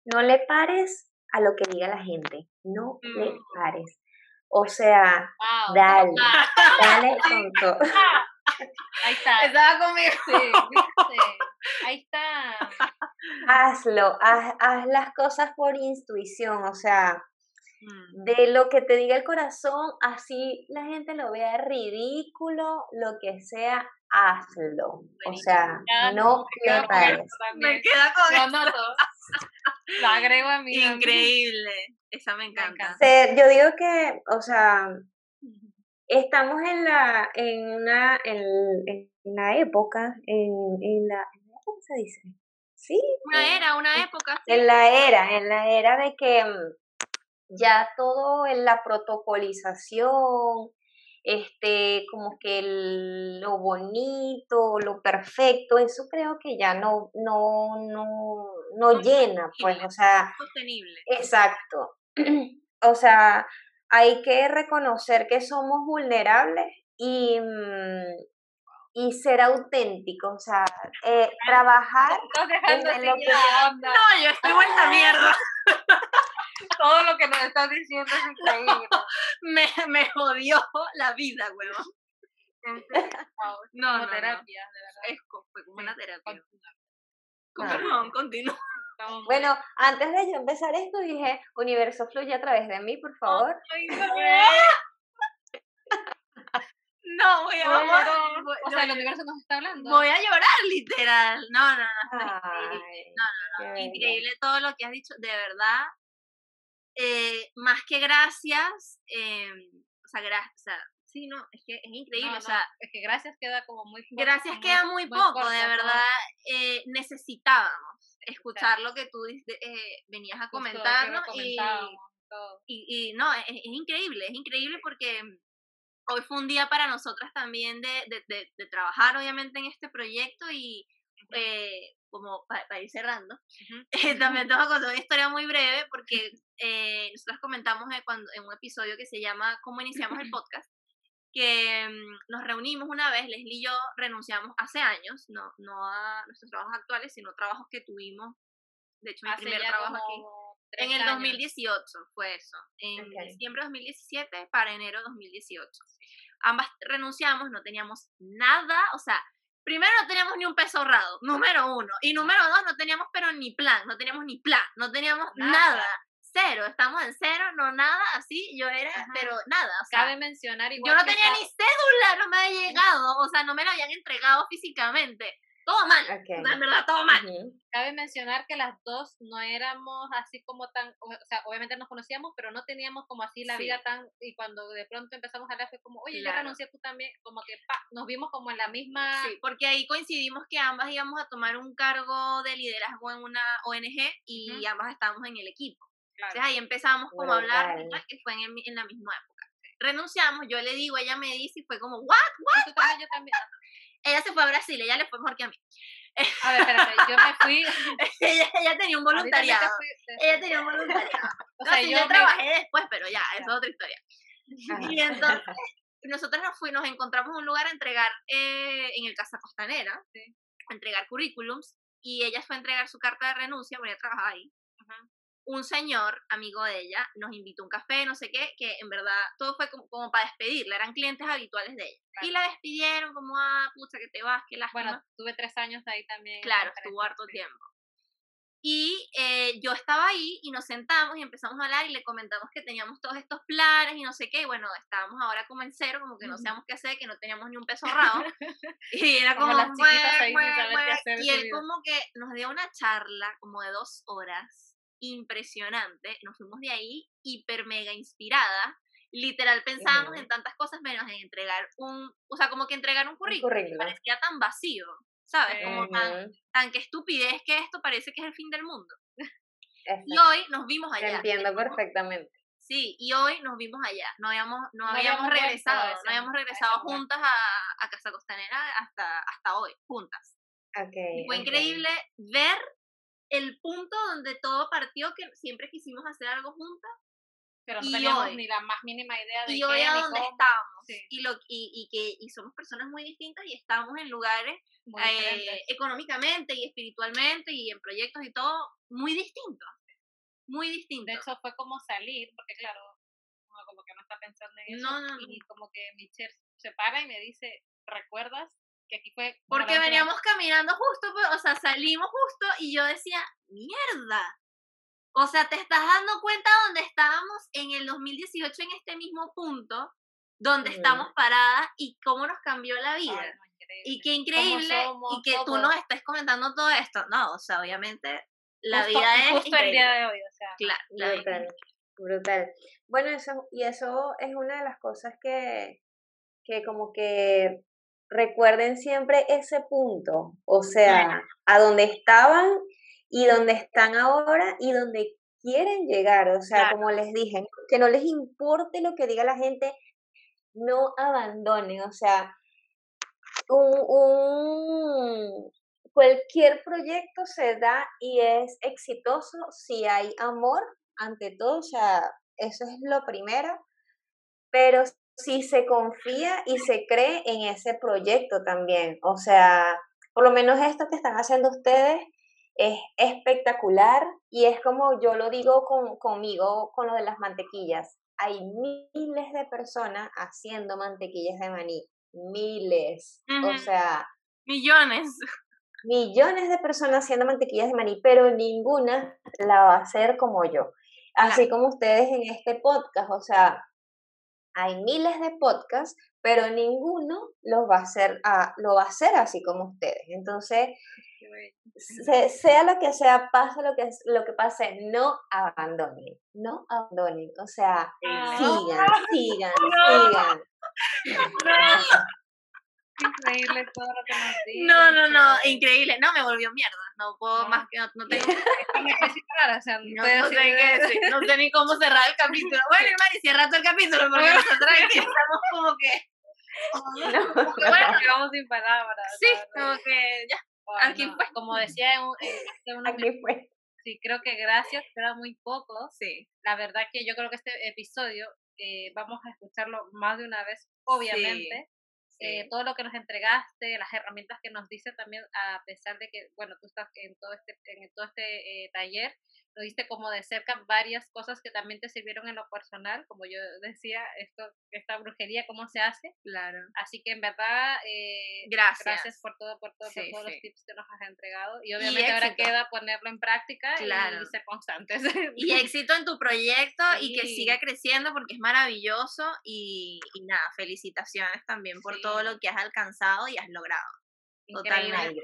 no le pares a lo que diga la gente, no le mm. pares. O sea, dale, dale con todo. Ahí está. Estaba conmigo. Sí, Ahí está. Hazlo, haz, haz, las cosas por intuición, o sea. De lo que te diga el corazón, así la gente lo vea ridículo, lo que sea, hazlo. O sea, no le pares. Me queda con Lo Lo agrego a mí. Increíble. Esa me encanta. yo digo que, o sea, estamos en la, en una, en, la época, en, en la, ¿cómo se dice? Sí. Una era, una época. En la era, en la era de que mm, ya todo en la protocolización, este, como que lo bonito, lo perfecto, eso creo que ya no, no, no, no llena, pues, o sea. Sostenible. Exacto. O sea, hay que reconocer que somos vulnerables y, mm, y ser auténticos, o sea, eh, trabajar. No, yo estoy vuelta mierda. Que nos estás diciendo es increíble. me, me jodió la vida, huevón. No, no, terapia, de verdad. Es, fue como una terapia. Perdón, continúa. Bueno, antes de yo empezar esto, dije, universo fluye a través de mí, por favor. no, voy a llorar. O sea, el universo nos está hablando. Voy a llorar, literal. No, no, no. increíble. No, no, no. Increíble todo lo que has dicho. De verdad, eh, más que gracias, eh, o sea, gracias, o sea, sí, no, es que es increíble, o sea, es que gracias queda como muy poco. Gracias queda muy, poco, de verdad, eh, necesitábamos escuchar lo que tú eh, venías a comentarnos y, y, no, es, increíble, es increíble porque hoy fue un día para nosotras también de, de, de, trabajar obviamente en este proyecto y eh, como para, ir cerrando, también te voy a contar una historia muy breve porque eh, nosotros comentamos cuando, en un episodio que se llama ¿Cómo iniciamos el podcast? que mm, nos reunimos una vez, Leslie y yo renunciamos hace años, no, no a nuestros trabajos actuales, sino trabajos que tuvimos, de hecho mi primer trabajo aquí. En el 2018 fue eso, en diciembre de 2017 para enero de 2018. Ambas renunciamos, no teníamos nada, o sea, primero no teníamos ni un peso ahorrado, número uno, y número dos no teníamos pero ni plan, no teníamos ni plan, no teníamos nada. cero, estamos en cero, no nada, así, yo era, pero nada, o sea, Cabe mencionar igual Yo no tenía ni cédula, no me había llegado, o sea, no me lo habían entregado físicamente. Todo mal, en verdad, todo mal. Cabe mencionar que las dos no éramos así como tan, o sea, obviamente nos conocíamos, pero no teníamos como así la vida tan, y cuando de pronto empezamos a hablar fue como, oye, yo renuncié tú también, como que pa, nos vimos como en la misma... Sí, porque ahí coincidimos que ambas íbamos a tomar un cargo de liderazgo en una ONG y ambas estábamos en el equipo. Entonces ahí empezamos como a hablar, que fue en, en, la misma época. Renunciamos, yo le digo, ella me dice y fue como, ¿what? ¿what? También, yo también. Ella se fue a Brasil, ella le fue mejor que a mí. A ver, espérate, yo me fui. ella, tenía un voluntariado. ella tenía un voluntariado. o sea, yo, trabajé después, pero ya, eso es otra historia. Y entonces, nosotros nos, fuimos, nos encontramos un lugar a entregar eh, en el Casa Costanera, a entregar currículums, y ella fue a entregar su carta de renuncia, porque ella trabajaba ahí un señor, amigo de ella, nos invitó a un café, no sé qué, que en verdad todo fue como, para despedirla, eran clientes habituales de ella. Y la despidieron como, ah, pucha, que te vas, que lástima. Bueno, tuve tres años ahí también. Claro, estuvo harto tiempo. Y eh, yo estaba ahí y nos sentamos y empezamos a hablar y le comentamos que teníamos todos estos planes y no sé qué. Y bueno, estábamos ahora como en cero, como que no sabíamos qué hacer, que no teníamos ni un peso ahorrado. y era como, y él como que nos dio una charla como de dos horas impresionante. Nos fuimos de ahí hiper mega inspirada. Literal pensábamos en tantas cosas menos en entregar un, o sea, como que entregar un currículum, parecía tan vacío, ¿sabes? Como tan, tan que estupidez que esto parece que es el fin del mundo. Y hoy nos vimos allá. entiendo perfectamente. Sí, y hoy nos vimos allá. No habíamos, no, habíamos, regresado, no habíamos regresado juntas a, a, Casa Costanera hasta, hasta hoy, juntas. Okay, fue increíble ver el punto donde todo partió, que siempre quisimos hacer algo juntas. Pero no teníamos ni la más mínima idea de y hoy a dónde estamos. Y, lo, y, y, que, y somos personas muy distintas y estamos en lugares eh, económicamente y espiritualmente y en proyectos y todo muy distintos. Muy distintos. De hecho, fue como salir, porque claro, uno como que no está pensando en eso. No, no, Y como que Michelle se para y me dice, ¿recuerdas que aquí fue... Porque veníamos caminando justo, pues, o sea, salimos justo y yo decía, mierda. O sea, te estás dando cuenta donde estábamos en el 2018 en este mismo punto, donde estamos paradas y cómo nos cambió la vida. y qué increíble y que tú nos estés comentando todo esto. No, o sea, obviamente la vida es justo el día de hoy, o sea, claro, brutal, brutal. Bueno, eso y eso es una de las cosas que que como que recuerden siempre ese punto, o sea, a donde estaban y donde están ahora y donde quieren llegar, o sea, como les dije, que no les importe lo que diga la gente, no abandonen, o sea, un, cualquier proyecto se da y es exitoso si hay amor ante todo, o sea, eso es lo primero, pero si se confía y se cree en ese proyecto también. O sea, por lo menos esto que están haciendo ustedes es espectacular y es como yo lo digo con, conmigo con lo de las mantequillas. Hay miles de personas haciendo mantequillas de maní, miles, o sea... Millones. millones de personas haciendo mantequillas de maní, pero ninguna la va a hacer como yo. Así como ustedes en este podcast, o sea, hay miles de podcasts, pero ninguno los va a hacer, ah, lo va a hacer así como ustedes. Entonces, sea lo que sea, pase lo que, lo que pase, no abandonen, no abandonen. O sea, sigan, sigan, sigan. Increíble todo lo que nos dice. No, no, no, increíble. No, me volvió mierda. No puedo más que, no, no tengo. o sea, no, no, sé qué decir, no sé ni cómo cerrar el capítulo. Bueno, hermano, y cierra el capítulo porque nosotros aquí estamos como que. No, bueno, vamos sin palabras. Sí, como que ya. aquí fue. Como decía en, en, aquí fue. Sí, creo que gracias, queda muy poco. Sí. La verdad que yo creo que este episodio eh, vamos a escucharlo más de una vez, obviamente. Eh, todo lo que nos entregaste, las herramientas que nos dice también, a pesar de que, bueno, tú estás en todo este, en todo este eh, taller, lo diste como de cerca varias cosas que también te sirvieron en lo personal, como yo decía, esto, esta brujería, cómo se hace. Claro. Así que en verdad, eh, gracias. gracias por todo, por todo, por todos los tips que nos has entregado. Y obviamente ahora queda ponerlo en práctica y ser constantes. Y éxito en tu proyecto y que siga creciendo porque es maravilloso y, y nada, felicitaciones también por todo lo que has alcanzado y has logrado. Totalmente.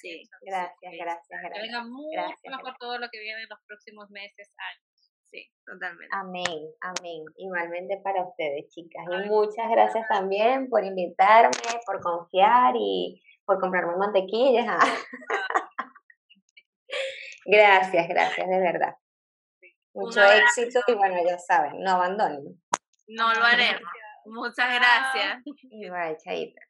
Sí. Gracias, gracias, gracias. Que venga mucho mejor todo lo que viene en los próximos meses, años. Sí, totalmente. Amén, amén. Igualmente para ustedes, chicas. Y muchas gracias también por invitarme, por confiar y por comprarme mantequillas. gracias, gracias, de verdad. Mucho éxito y bueno, ya saben, no abandonen. No lo haré. Muchas gracias. Igual, chaita.